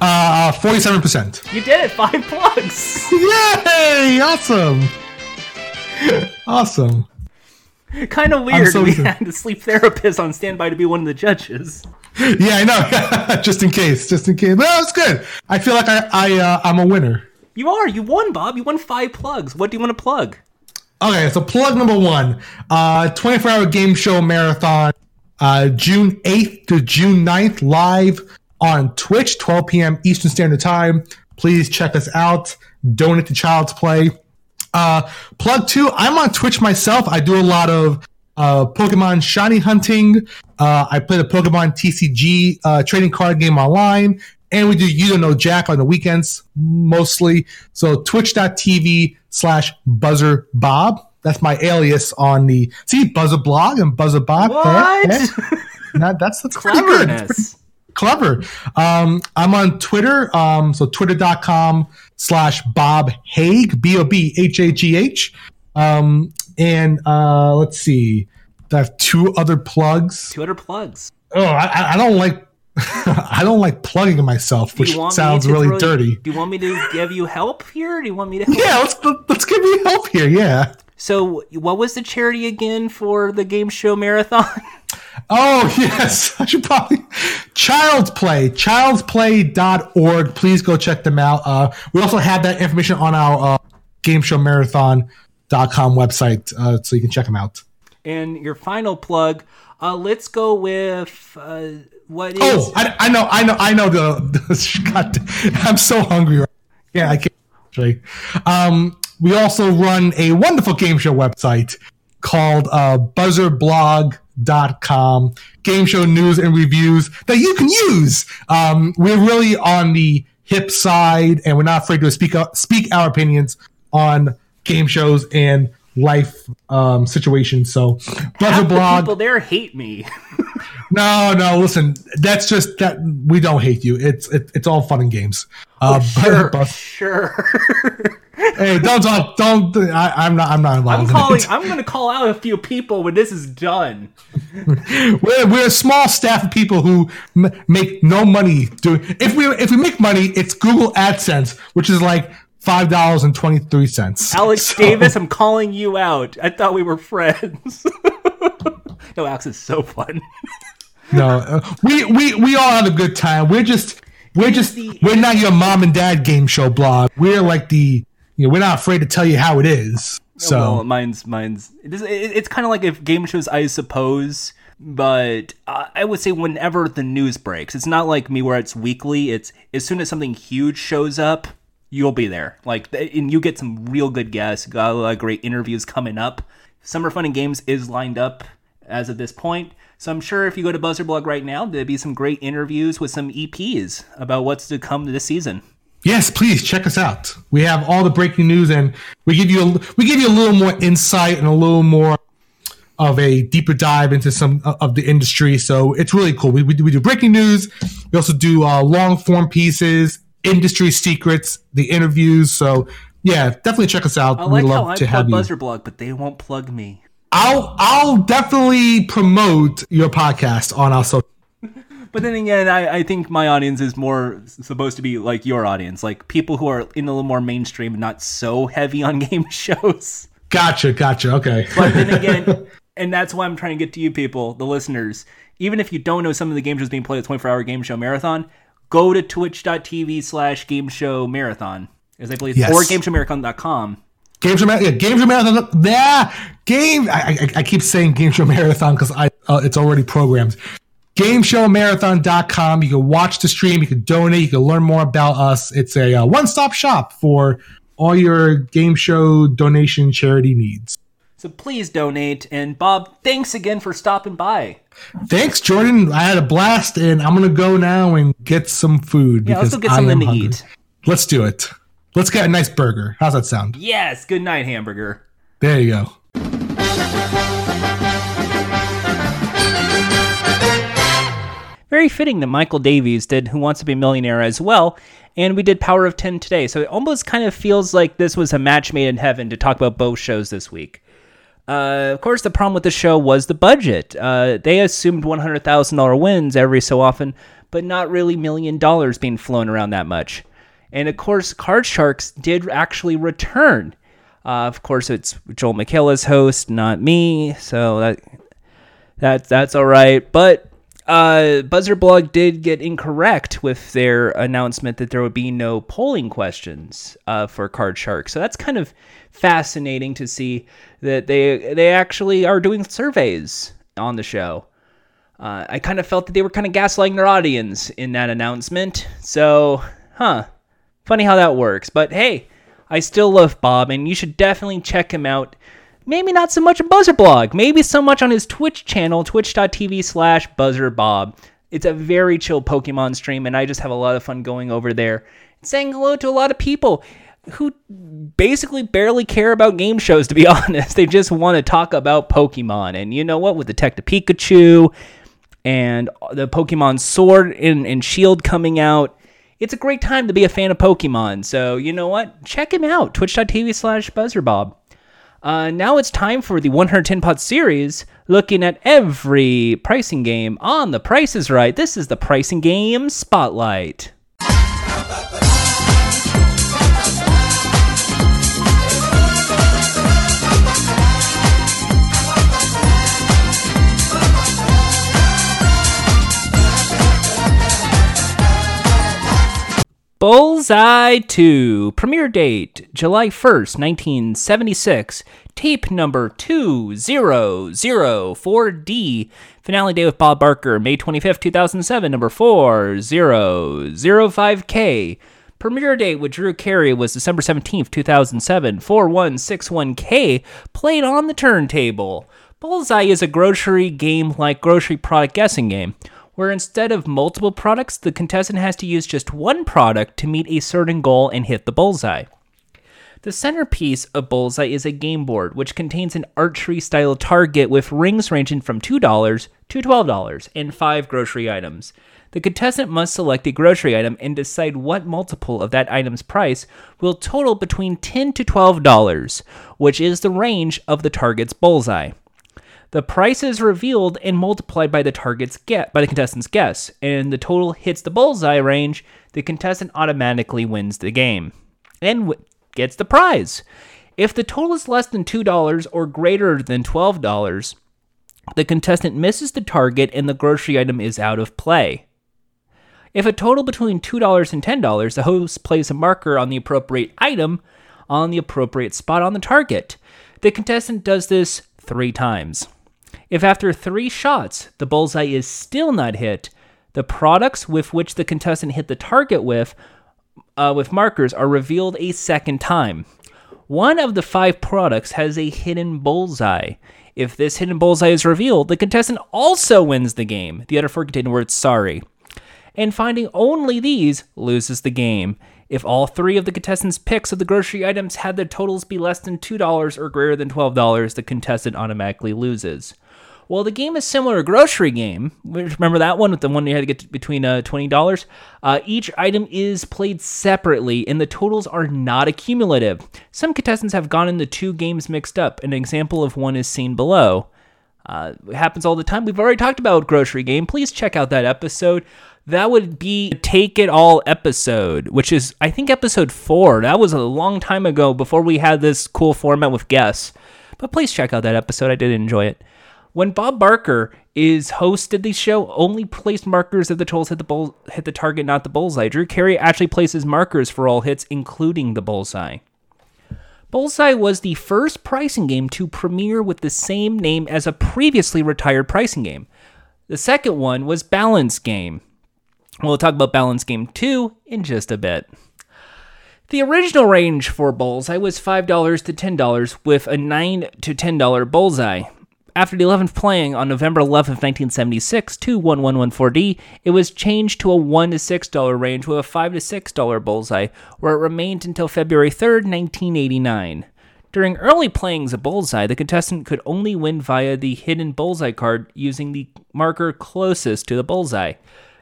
Uh, 47%. You did it! Five plugs! Yay! Awesome. Awesome. kind of weird. so we had a sleep therapist on standby to be one of the judges. Yeah, I know. just in case. Just in case. That was good. I feel like I, I uh, I'm a winner. You are. You won, Bob. You won five plugs. What do you want to plug? Okay, so plug number one, uh, 24 hour game show marathon, uh, June 8th to June 9th, live on Twitch, 12 p.m. Eastern Standard Time. Please check us out. Donate to Child's Play. Uh, plug two, I'm on Twitch myself. I do a lot of uh, Pokemon shiny hunting. Uh, I play the Pokemon TCG uh, trading card game online. And we do You Don't Know Jack on the weekends mostly. So twitch.tv slash buzzer bob. That's my alias on the see buzzer blog and buzzer bob. What? Eh, eh. That- that's that's pretty good. Pretty Cleverness. clever. Um, I'm on Twitter. Um, so twitter.com slash Bob Hagh, B O B H A G H. Um, and uh, let's see. I have two other plugs. Two other plugs. Oh, I, I- don't like. I don't like plugging myself, which you want me sounds really dirty. Do you want me to give you help here? Do you want me to help? Yeah, let's let's give me help here. Yeah. So, what was the charity again for the game show marathon? Oh, yes. I should probably. Child's Play, childsplay.org. Please go check them out. Uh, we also have that information on our uh, gameshowmarathon.com website, uh, so you can check them out. and your final plug. Uh, let's go with uh, what is. Oh, I, I know, I know, I know the. the God, I'm so hungry. Right yeah, I can't. Actually. Um, we also run a wonderful game show website called uh, buzzerblog.com. Game show news and reviews that you can use. Um, we're really on the hip side, and we're not afraid to speak up, speak our opinions on game shows and life um, situations. So, half the buzzerblog. people there hate me. No, no, listen, that's just that we don't hate you. It's it, it's all fun and games. Uh, sure, but- sure. hey, don't talk, don't. I, I'm not. I'm not involved. I'm in calling. it. I'm going to call out a few people when this is done. We're, we're a small staff of people who m- make no money doing. If we if we make money, it's Google AdSense, which is like five dollars and twenty three cents. Alex Davis, I'm calling you out. I thought we were friends. no, Alex is so fun. No, uh, we we we all have a good time. We're just we're just the- we're not your mom and dad game show blog. We're like the you know we're not afraid to tell you how it is. So. well, mine's mine's. It is, it's kind of like if game shows, I suppose. But I would say whenever the news breaks, it's not like me where it's weekly. It's as soon as something huge shows up, you'll be there. Like, and you get some real good guests. Got a lot of great interviews coming up. Summer Fun and Games is lined up as of this point. So I'm sure if you go to Buzzer Blog right now, there'll be some great interviews with some EPs about what's to come this season. Yes, please check us out. We have all the breaking news, and we give you a, we give you a little more insight and a little more of a deeper dive into some of the industry. So it's really cool. We, we, do, we do breaking news. We also do uh, long form pieces, industry secrets, the interviews. So yeah, definitely check us out. I like how love I to have plug you. Buzzer Blog, but they won't plug me. I'll I'll definitely promote your podcast on our social. But then again, I, I think my audience is more supposed to be like your audience, like people who are in a little more mainstream, not so heavy on game shows. Gotcha, gotcha. Okay. But then again, and that's why I'm trying to get to you people, the listeners. Even if you don't know some of the game shows being played at 24 hour game show marathon, go to twitch.tv slash game show marathon. As I believe, Yes. or gameshowmarathon.com. Game show, Mar- yeah, game show marathon. Yeah, game. I, I, I keep saying game show marathon because I uh, it's already programmed. GameShowMarathon.com. You can watch the stream. You can donate. You can learn more about us. It's a uh, one-stop shop for all your game show donation charity needs. So please donate. And Bob, thanks again for stopping by. Thanks, Jordan. I had a blast, and I'm gonna go now and get some food. Yeah, let's go because get something to hungry. eat. Let's do it. Let's get a nice burger. How's that sound? Yes, good night, hamburger. There you go. Very fitting that Michael Davies did Who Wants to Be a Millionaire as well, and we did Power of 10 today. So it almost kind of feels like this was a match made in heaven to talk about both shows this week. Uh, of course, the problem with the show was the budget. Uh, they assumed $100,000 wins every so often, but not really million dollars being flown around that much. And of course, Card Sharks did actually return. Uh, of course, it's Joel McHale's host, not me, so that that that's all right. But uh, Buzzer Blog did get incorrect with their announcement that there would be no polling questions uh, for Card Shark. So that's kind of fascinating to see that they they actually are doing surveys on the show. Uh, I kind of felt that they were kind of gaslighting their audience in that announcement. So, huh, funny how that works. But hey, I still love Bob, and you should definitely check him out maybe not so much a buzzer blog maybe so much on his twitch channel twitch.tv slash buzzerbob it's a very chill pokemon stream and i just have a lot of fun going over there and saying hello to a lot of people who basically barely care about game shows to be honest they just want to talk about pokemon and you know what with detective pikachu and the pokemon sword and, and shield coming out it's a great time to be a fan of pokemon so you know what check him out twitch.tv slash buzzerbob uh, now it's time for the 110 pot series, looking at every pricing game on The Price is Right. This is the pricing game spotlight. Bullseye 2, premiere date July 1st, 1976, tape number 2004D, finale day with Bob Barker, May 25th, 2007, number 4005K. Premiere date with Drew Carey was December 17th, 2007, 4161K, played on the turntable. Bullseye is a grocery game like grocery product guessing game where instead of multiple products, the contestant has to use just one product to meet a certain goal and hit the bullseye. The centerpiece of Bullseye is a game board, which contains an archery style target with rings ranging from $2 to $12 and five grocery items. The contestant must select a grocery item and decide what multiple of that item's price will total between 10 to $12, which is the range of the target's bullseye. The price is revealed and multiplied by the target's get by the contestant's guess, and the total hits the bullseye range. The contestant automatically wins the game and w- gets the prize. If the total is less than two dollars or greater than twelve dollars, the contestant misses the target and the grocery item is out of play. If a total between $2 and $10, the host places a marker on the appropriate item on the appropriate spot on the target. The contestant does this three times. If after three shots the bullseye is still not hit, the products with which the contestant hit the target with uh, with markers are revealed a second time. One of the five products has a hidden bullseye. If this hidden bullseye is revealed, the contestant also wins the game. The other four contain the word sorry. And finding only these loses the game. If all three of the contestants' picks of the grocery items had their totals be less than $2 or greater than $12, the contestant automatically loses. Well, the game is similar to grocery game. Remember that one with the one you had to get between uh, twenty dollars. Uh, each item is played separately, and the totals are not accumulative. Some contestants have gone into two games mixed up. An example of one is seen below. Uh, it happens all the time. We've already talked about Grocery Game. Please check out that episode. That would be Take It All episode, which is, I think, episode four. That was a long time ago before we had this cool format with guests. But please check out that episode. I did enjoy it. When Bob Barker is hosted the show, only placed markers if the trolls hit the bull, hit the target, not the bullseye. Drew Carey actually places markers for all hits, including the bullseye. Bullseye was the first pricing game to premiere with the same name as a previously retired pricing game. The second one was Balance Game. We'll talk about Balance Game 2 in just a bit. The original range for Bullseye was $5 to $10 with a 9 to $10 Bullseye. After the 11th playing on November 11th, 1976 to 1114D, it was changed to a $1 to $6 range with a 5 to $6 bullseye, where it remained until February 3rd, 1989. During early playings of Bullseye, the contestant could only win via the hidden bullseye card using the marker closest to the bullseye.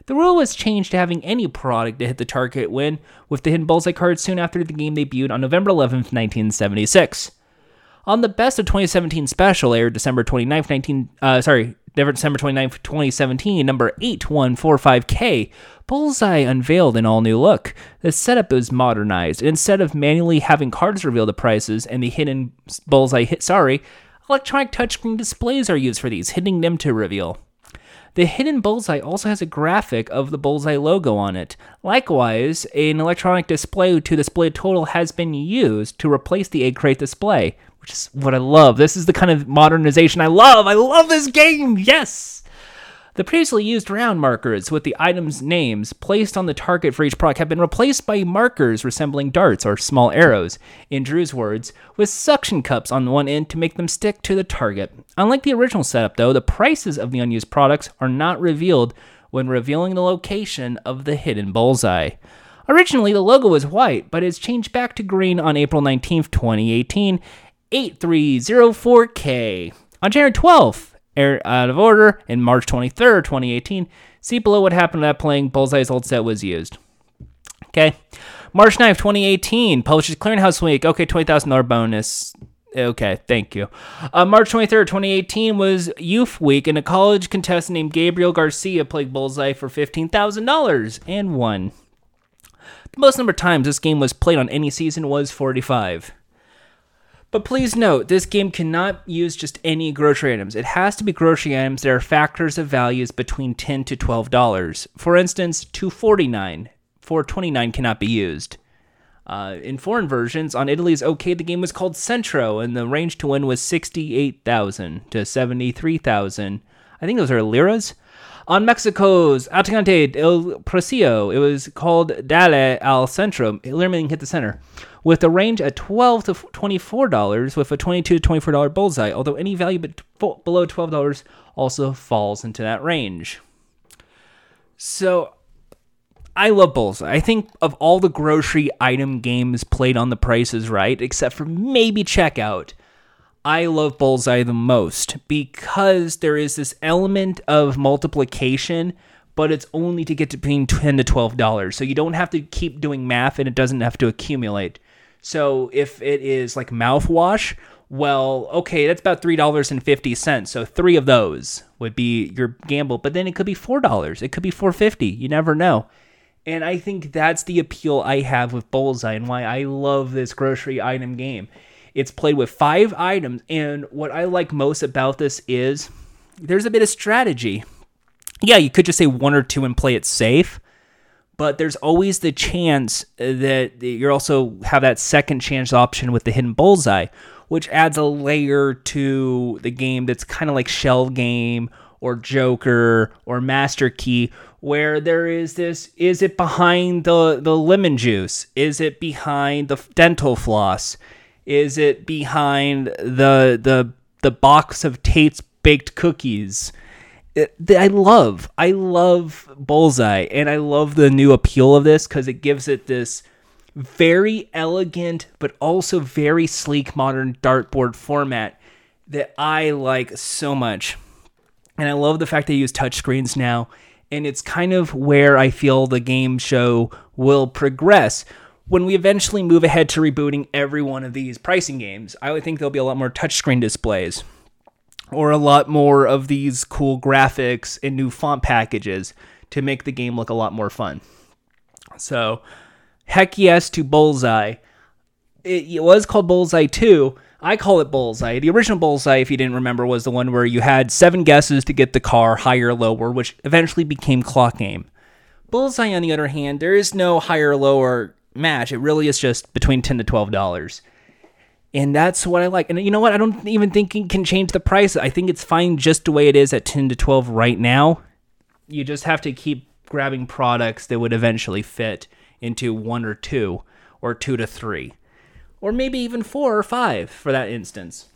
The rule was changed to having any product to hit the target win, with the hidden bullseye card soon after the game debuted on November 11th, 1976 on the Best of 2017 special aired December 29th, 19, uh, sorry, December 29th, 2017, number 8145K, Bullseye unveiled an all new look. The setup was modernized. Instead of manually having cards reveal the prices and the hidden Bullseye hit, sorry, electronic touchscreen displays are used for these, hitting them to reveal. The hidden bullseye also has a graphic of the bullseye logo on it. Likewise, an electronic display to display total has been used to replace the egg crate display, which is what I love. This is the kind of modernization I love. I love this game. Yes. The previously used round markers with the item's names placed on the target for each product have been replaced by markers resembling darts or small arrows, in Drew's words, with suction cups on one end to make them stick to the target. Unlike the original setup, though, the prices of the unused products are not revealed when revealing the location of the hidden bullseye. Originally, the logo was white, but it's changed back to green on April 19, 2018, 8304K. On January 12th, air out of order, and March 23rd, 2018, see below what happened that playing Bullseye's old set was used. Okay. March 9th, 2018, Publishers Clearing House Week. Okay, $20,000 bonus. Okay, thank you. Uh, March 23rd, 2018 was Youth Week, and a college contestant named Gabriel Garcia played Bullseye for $15,000 and won. The most number of times this game was played on any season was 45. But please note, this game cannot use just any grocery items. It has to be grocery items that are factors of values between 10 to $12. For instance, 249 429 cannot be used. Uh, in foreign versions, on Italy's OK, the game was called Centro, and the range to win was 68,000 to 73,000. I think those are liras. On Mexico's Atínale al Precio, it was called Dale al Centro, limiting hit the center, with a range at 12 to $24 with a 22 to $24 bullseye, although any value below $12 also falls into that range. So I love Bullseye. I think of all the grocery item games played on the prices right, except for maybe Checkout, I love Bullseye the most because there is this element of multiplication, but it's only to get to between ten to twelve dollars. So you don't have to keep doing math, and it doesn't have to accumulate. So if it is like mouthwash, well, okay, that's about three dollars and fifty cents. So three of those would be your gamble. But then it could be four dollars. It could be four fifty. You never know. And I think that's the appeal I have with Bullseye and why I love this grocery item game it's played with five items, and what I like most about this is there's a bit of strategy. Yeah, you could just say one or two and play it safe, but there's always the chance uh, that you also have that second chance option with the hidden bullseye, which adds a layer to the game that's kind of like Shell Game or Joker or Master Key, where there is this is it behind the, the lemon juice? Is it behind the dental floss? Is it behind the the the box of Tate's baked cookies? It, I love I love Bullseye and I love the new appeal of this cuz it gives it this very elegant but also very sleek modern dartboard format that I like so much. And I love the fact they use touchscreens now and it's kind of where I feel the game show will progress when we eventually move ahead to rebooting every one of these pricing games, I would think there'll be a lot more touchscreen displays. Or a lot more of these cool graphics and new font packages to make the game look a lot more fun. So, heck yes to Bullseye. It, it was called Bullseye 2. I call it Bullseye. The original Bullseye, if you didn't remember, was the one where you had seven guesses to get the car higher or lower, which eventually became Clock Game. Bullseye, on the other hand, there is no higher or lower match. It really is just between ten to twelve dollars, and that's what I like. And you know what? I don't even think it can change the price. I think it's fine just the way it is at ten to twelve right now. You just have to keep grabbing products that would eventually fit into one or two, or two to three, or maybe even four or five for that instance.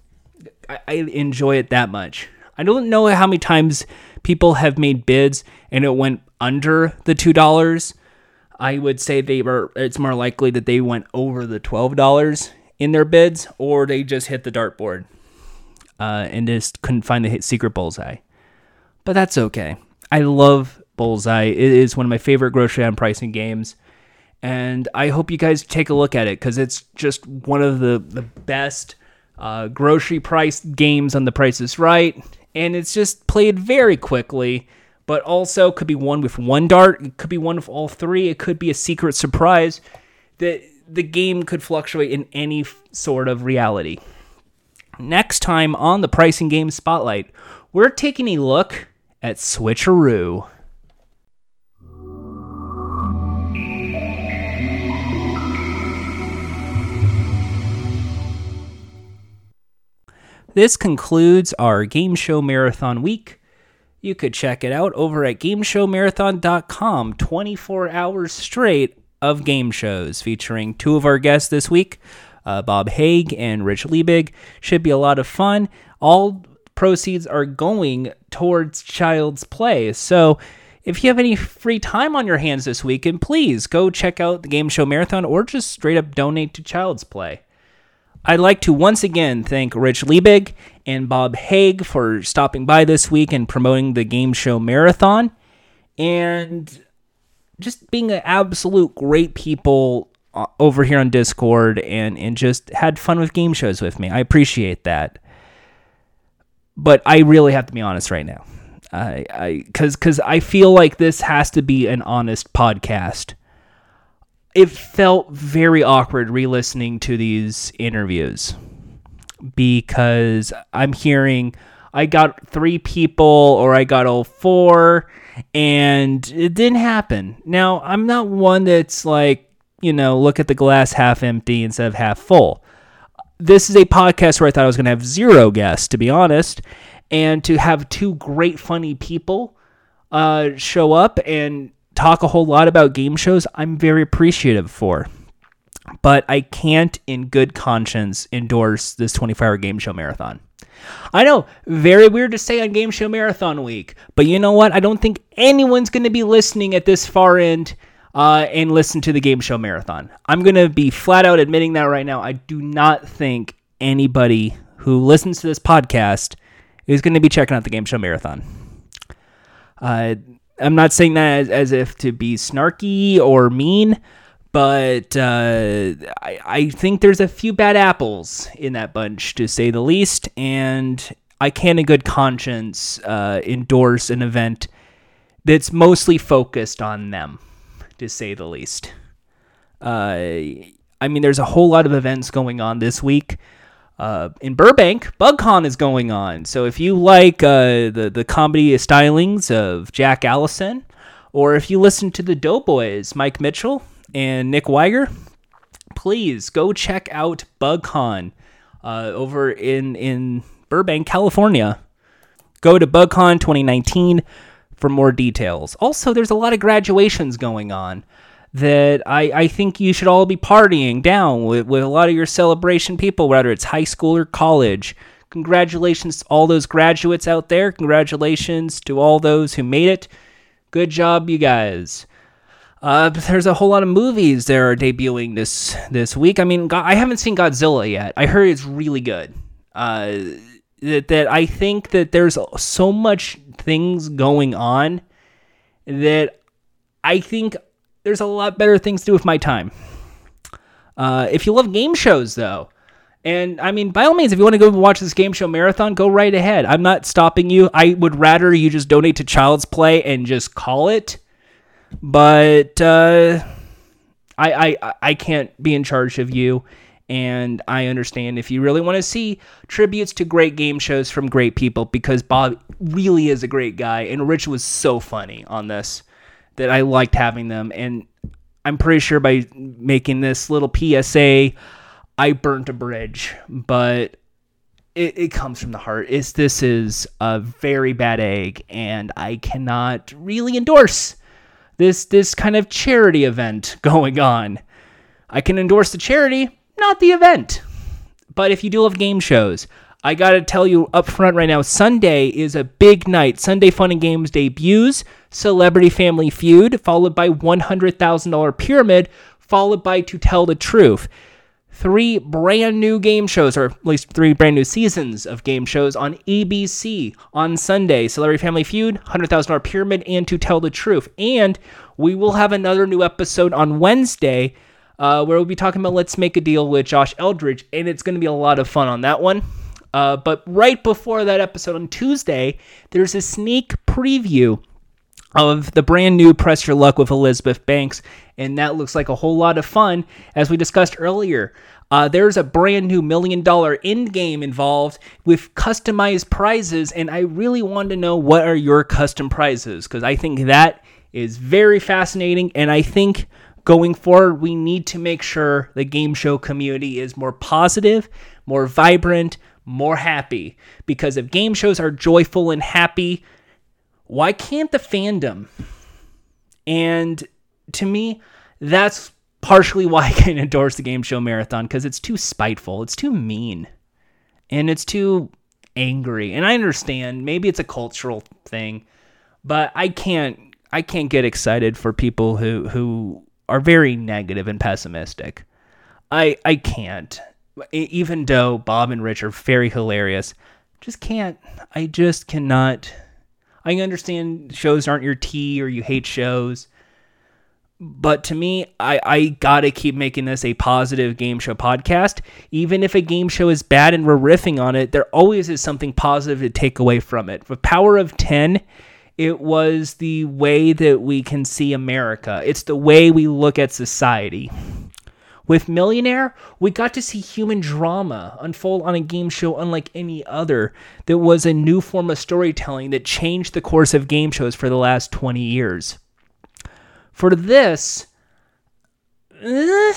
I, I enjoy it that much. I don't know how many times people have made bids and it went under the two dollars. I would say they were. It's more likely that they went over the twelve dollars in their bids, or they just hit the dartboard uh, and just couldn't find the secret bullseye. But that's okay. I love Bullseye. It is one of my favorite grocery on pricing games. And I hope you guys take a look at it because it's just one of the, the best uh, grocery price games on the Price is Right. And it's just played very quickly, but also could be one with one dart. It could be one with all three. It could be a secret surprise. that the game could fluctuate in any f- sort of reality. Next time on the Pricing Game Spotlight, we're taking a look at Switcheroo. This concludes our Game Show Marathon week. You could check it out over at gameshowmarathon.com 24 hours straight of game shows featuring two of our guests this week, uh, Bob Hagh and Rich Liebig. Should be a lot of fun. All proceeds are going towards Child's Play. So if you have any free time on your hands this week, and please go check out the Game Show Marathon or just straight up donate to Child's Play. I'd like to once again thank Rich Liebig and Bob Hagh for stopping by this week and promoting the Game Show Marathon and just being an absolute great people uh, over here on Discord and, and just had fun with game shows with me. I appreciate that. But I really have to be honest right now. I, I, cause, cause I feel like this has to be an honest podcast it felt very awkward re-listening to these interviews because I'm hearing I got three people or I got all four and it didn't happen. Now, I'm not one that's like, you know, look at the glass half empty instead of half full. This is a podcast where I thought I was going to have zero guests, to be honest, and to have two great, funny people uh, show up and talk a whole lot about game shows, I'm very appreciative for. But I can't, in good conscience, endorse this 24 hour game show marathon. I know, very weird to say on Game Show Marathon Week, but you know what? I don't think anyone's going to be listening at this far end uh, and listen to the Game Show Marathon. I'm going to be flat out admitting that right now. I do not think anybody who listens to this podcast is going to be checking out the Game Show Marathon. Uh, I'm not saying that as, as if to be snarky or mean, but uh, I, I think there's a few bad apples in that bunch, to say the least. And I can, in good conscience, uh, endorse an event that's mostly focused on them, to say the least. Uh, I mean, there's a whole lot of events going on this week. Uh, in Burbank, BugCon is going on. So if you like uh, the the comedy stylings of Jack Allison, or if you listen to the Doughboys, Mike Mitchell and Nick Weiger, please go check out BugCon uh, over in in Burbank, California. Go to BugCon 2019 for more details. Also, there's a lot of graduations going on that I, I think you should all be partying down with, with a lot of your celebration people, whether it's high school or college. Congratulations to all those graduates out there. Congratulations to all those who made it. Good job, you guys. Uh, there's a whole lot of movies that are debuting this this week. I mean, I haven't seen Godzilla yet. I heard it's really good. Uh, that that I think that there's so much things going on that I think there's a lot better things to do with my time. Uh, if you love game shows, though, And I mean, by all means, if you want to go watch this game show marathon, go right ahead. I'm not stopping you. I would rather you just donate to Child's Play and just call it. But uh, I, I I can't be in charge of you, and I understand if you really want to see tributes to great game shows from great people because Bob really is a great guy, and Rich was so funny on this that I liked having them, and I'm pretty sure by making this little PSA I burnt a bridge, but it, it comes from the heart. It's this is a very bad egg, and I cannot really endorse this this kind of charity event going on. I can endorse the charity, not the event. But if you do love game shows, I gotta tell you up front right now, Sunday is a big night. Sunday Fun and Games debuts, Celebrity Family Feud, followed by $100,000 Pyramid, followed by To Tell the Truth three brand new game shows, or at least three brand new seasons of game shows on ABC on Sunday Celebrity Family Feud, $100,000 Pyramid, and To Tell the Truth. And we will have another new episode on Wednesday uh, where we'll be talking about Let's Make a Deal with Josh Eldridge, and it's going to be a lot of fun on that one. Uh, but right before that episode on Tuesday, there's a sneak preview of the brand new Press Your Luck with Elizabeth Banks, and that looks like a whole lot of fun. As we discussed earlier, uh, there's a brand new million dollar end game involved with customized prizes, and I really want to know what are your custom prizes because I think that is very fascinating, and I think going forward we need to make sure the game show community is more positive, more vibrant, more happy because if game shows are joyful and happy why can't the fandom? And to me, that's partially why I can endorse the game show marathon because it's too spiteful, it's too mean, and it's too angry. And I understand maybe it's a cultural thing, but I can't I can't get excited for people who who are very negative and pessimistic. I I can't. Even though Bob and Rich are very hilarious, just can't. I just cannot I understand shows aren't your tea or you hate shows. But to me, I, I gotta keep making this a positive game show podcast. Even if a game show is bad and we're riffing on it, there always is something positive to take away from it. With Power of 10, it was the way that we can see America, it's the way we look at society. With Millionaire, we got to see human drama unfold on a game show unlike any other that was a new form of storytelling that changed the course of game shows for the last 20 years. For this, eh,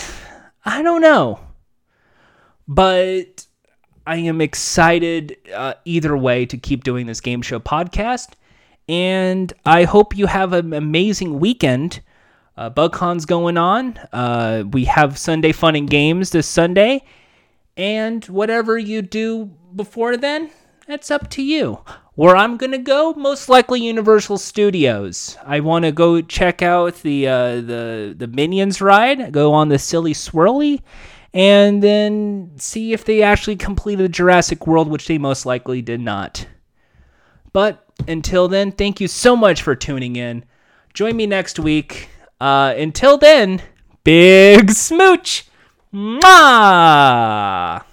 I don't know. But I am excited uh, either way to keep doing this game show podcast. And I hope you have an amazing weekend. Uh, BugCon's going on. Uh, we have Sunday Fun and Games this Sunday. And whatever you do before then, that's up to you. Where I'm going to go, most likely Universal Studios. I want to go check out the, uh, the, the Minions ride, go on the Silly Swirly, and then see if they actually completed Jurassic World, which they most likely did not. But until then, thank you so much for tuning in. Join me next week uh, until then, big smooch. Mwah!